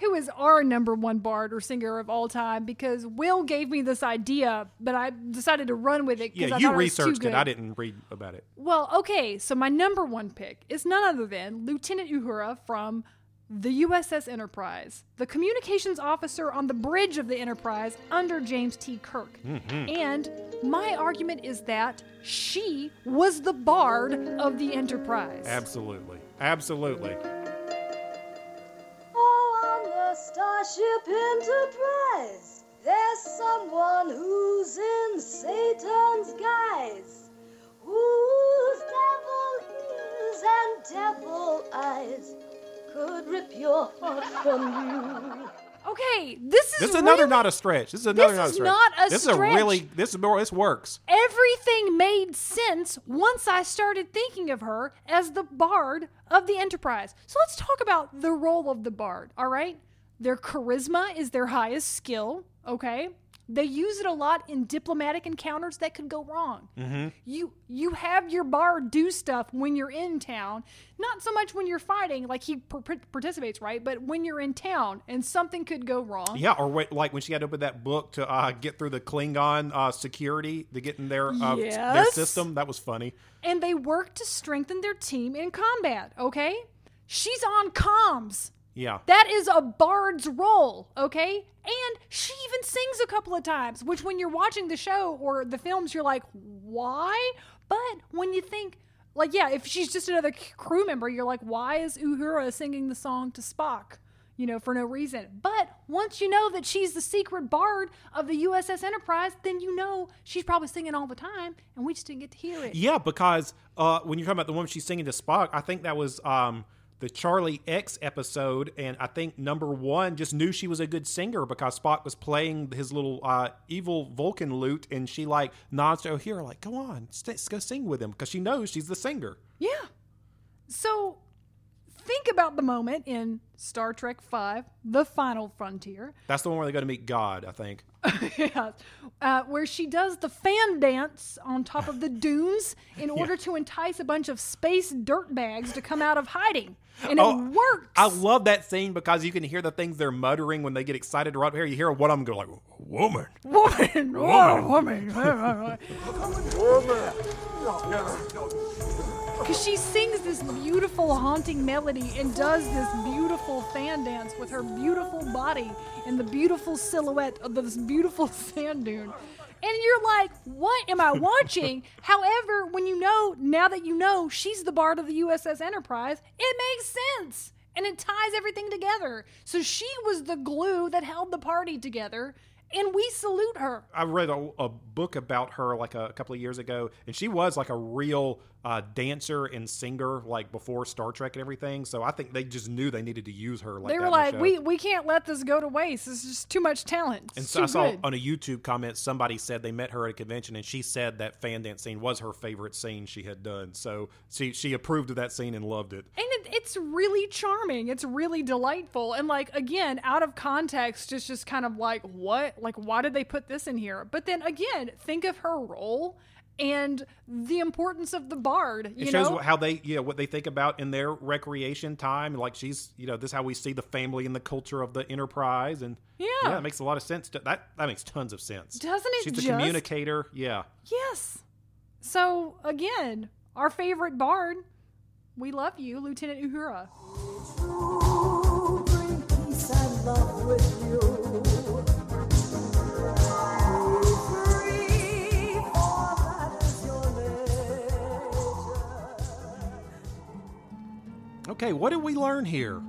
Who is our number one bard or singer of all time? Because Will gave me this idea, but I decided to run with it. Yeah, I you thought it was too researched it. good. I didn't read about it. Well, okay, so my number one pick is none other than Lieutenant Uhura from the USS Enterprise, the communications officer on the bridge of the Enterprise under James T. Kirk. Mm-hmm. And my argument is that she was the bard of the Enterprise. Absolutely. Absolutely. Starship Enterprise, there's someone who's in Satan's guise, whose devil ears and devil eyes could rip your heart from you. Okay, this is This is another really- not a stretch. This is another This not a stretch. not a this stretch. is a really this is more this works. Everything made sense once I started thinking of her as the bard of the Enterprise. So let's talk about the role of the bard, all right? Their charisma is their highest skill, okay? They use it a lot in diplomatic encounters that could go wrong. Mm-hmm. You you have your bard do stuff when you're in town, not so much when you're fighting, like he par- participates, right? But when you're in town and something could go wrong. Yeah, or wait, like when she had to open that book to uh, get through the Klingon uh, security to get in their uh, their system. That was funny. and they work to strengthen their team in combat, okay? She's on comms. Yeah. That is a bard's role, okay? And she even sings a couple of times, which when you're watching the show or the films, you're like, why? But when you think, like, yeah, if she's just another crew member, you're like, why is Uhura singing the song to Spock? you know, for no reason. But once you know that she's the secret bard of the USS Enterprise, then you know she's probably singing all the time, and we just didn't get to hear it. Yeah, because uh, when you're talking about the woman she's singing to Spock, I think that was um, the Charlie X episode, and I think number one just knew she was a good singer because Spock was playing his little uh, evil Vulcan lute, and she like nods to Uhura, like, "Go on, st- go sing with him," because she knows she's the singer. Yeah. So think about the moment in Star Trek V, The Final Frontier, That's the one where they go to meet God, I think. yeah, uh, where she does the fan dance on top of the dunes in order to entice a bunch of space dirtbags to come out of hiding. And it Oh, works. I love that scene because you can hear the things they're muttering when they get excited right here. You hear one of them go like, "Woman." woman, oh, woman. Because she sings this beautiful, haunting melody and does this beautiful fan dance with her beautiful body and the beautiful silhouette of this beautiful sand dune. And you're like, what am I watching? However, when you know, now that you know she's the bard of the USS Enterprise, it makes sense. And it ties everything together. So she was the glue that held the party together. And we salute her. I read a, a book about her like a, couple of years ago, and she was like a real uh, dancer and singer like before Star Trek and everything. So I think they just knew they needed to use her. Like they were the like, show. we we can't let this go to waste. This is just too much talent. And so I saw good. on a YouTube comment somebody said they met her at a convention and she said that fan dance scene was her favorite scene she had done. So she she approved of that scene and loved it. and it, it's really charming. It's really delightful. And like again, out of context, it's just kind of like what? Like why did they put this in here? But then again, think of her role and the importance of the bard. You It shows know, how they, you know, what they think about in their recreation time. Like she's, you know, this is how we see the family and the culture of the enterprise, and Yeah. yeah it makes a lot of sense. To, that that makes tons of sense, Doesn't it She's a just? communicator. Yeah, yes. So again, our favorite bard. We love you, Lieutenant Uhura. Okay, what did we learn here?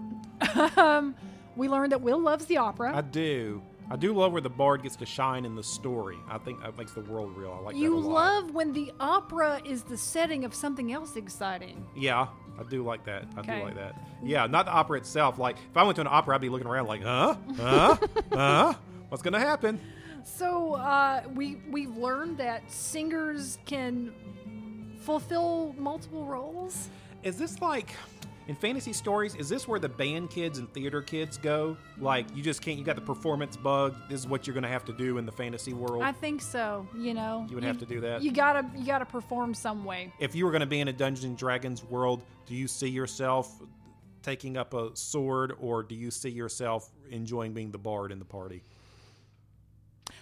um, we learned that Will loves the opera. I do. I do love where the bard gets to shine in the story. I think that makes the world real. I like you that a lot. love when the opera is the setting of something else exciting. Yeah, I do like that. I Okay. do like that. Yeah, not the opera itself. Like if I went to an opera, I'd be looking around like, huh, huh, huh, what's gonna happen? So uh, we we've learned that singers can fulfill multiple roles. Is this like in fantasy stories? Is this where the band kids and theater kids go? Like you just can't. You got the performance bug. This is what you're gonna have to do in the fantasy world. I think so. You know, You would have to do that? You gotta you gotta perform some way. if you were going to be in a Dungeons and Dragons world, do you see yourself taking up a sword, or do you see yourself enjoying being the bard in the party?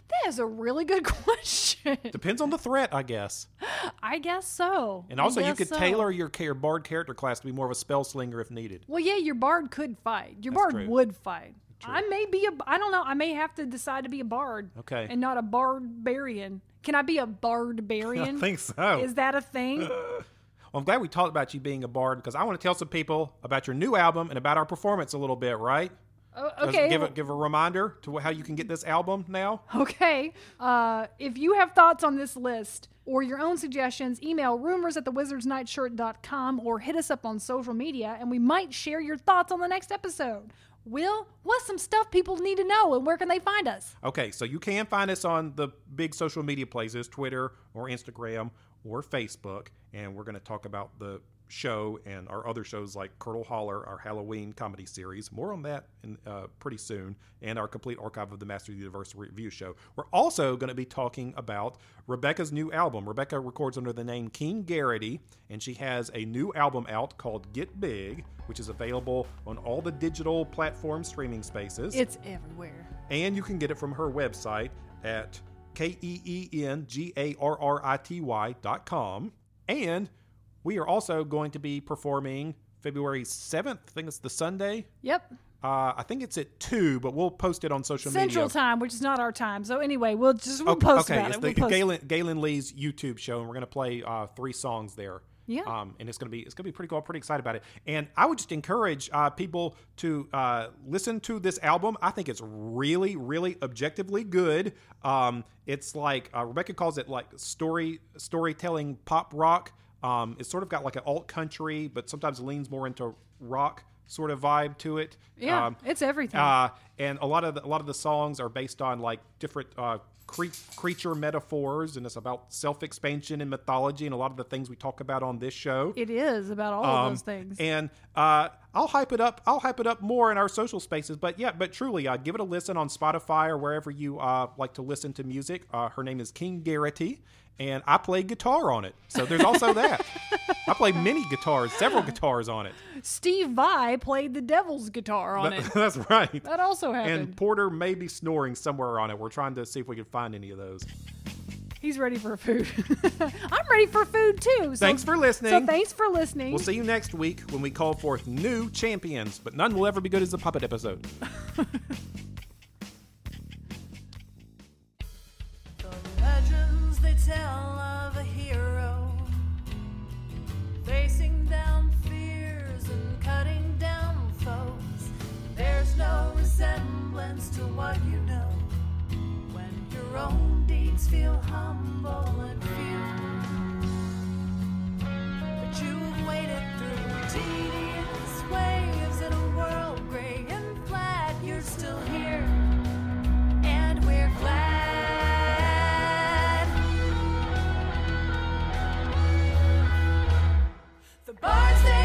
That is a really good question. Depends on the threat, I guess. I guess so. And also, you could so. tailor your, your bard character class to be more of a spell slinger if needed. Well, yeah, your bard could fight. Your That's bard true. would fight. I may be a. I don't know. I may have to decide to be a bard. Okay. And not a barbarian. Can I be a bardbarian? I think so. Is that a thing? Well, I'm glad we talked about you being a bard because I want to tell some people about your new album and about our performance a little bit, right? Oh, okay. Give a, give a reminder to how you can get this album now. Okay. Uh, if you have thoughts on this list or your own suggestions, email rumors at thewizardsnightshirt.com or hit us up on social media and we might share your thoughts on the next episode. Will, what's some stuff people need to know and where can they find us? Okay, so you can find us on the big social media places Twitter or Instagram or Facebook. And we're going to talk about the show and our other shows like Curdle Holler, our Halloween comedy series. More on that in, uh, pretty soon. And our complete archive of the Master of the Universe review show. We're also going to be talking about Rebecca's new album. Rebecca records under the name Keen Garrity, and she has a new album out called Get Big, which is available on all the digital platform streaming spaces. It's everywhere. And you can get it from her website at K E E N G A R R I T Y dot com. And we are also going to be performing February 7th. I think it's the Sunday. Yep. Uh, I think it's at 2, but we'll post it on social Central media. Central time, which is not our time. So anyway, we'll just we'll Okay, post okay. about it's it. the We'll Gaelynn, Gaelynn Lea's YouTube show, and we're going to play uh, three songs there. Yeah. Um, and it's gonna be it's gonna be pretty cool. I'm pretty excited about it. And I would just encourage uh, people to uh, listen to this album. I think it's really, really objectively good. Um, it's like uh, Rebecca calls it like story storytelling pop rock. Um, it's sort of got like an alt country, but sometimes leans more into rock sort of vibe to it. Yeah, Um, it's everything. uh, and a lot of the, a lot of the songs are based on like different uh, cre- creature metaphors, and it's about self expansion and mythology, and a lot of the things we talk about on this show. it is about all Um, of those things. And uh, I'll hype it up. I'll hype it up more in our social spaces. But yeah, but truly, uh, give it a listen on Spotify or wherever you uh, like to listen to music. Uh, her name is Keen Garrity, and I play guitar on it. So there's also that. I play many guitars, several guitars on it. Steve Vai played the devil's guitar on That- it. that's right. That also happened. And Porter may be snoring somewhere on it. We're trying to see if we can find any of those. He's ready for food. I'm ready for food too. So, Thanks for listening. So thanks for listening. We'll see you next week when we call forth new champions, but none will ever be good as the puppet episode. tell of a hero facing down fears and cutting down foes. There's no resemblance to what you know when your own deeds feel humble and few. But you've waited through tedious waves in a world gray and flat. You're still here. Barnsley!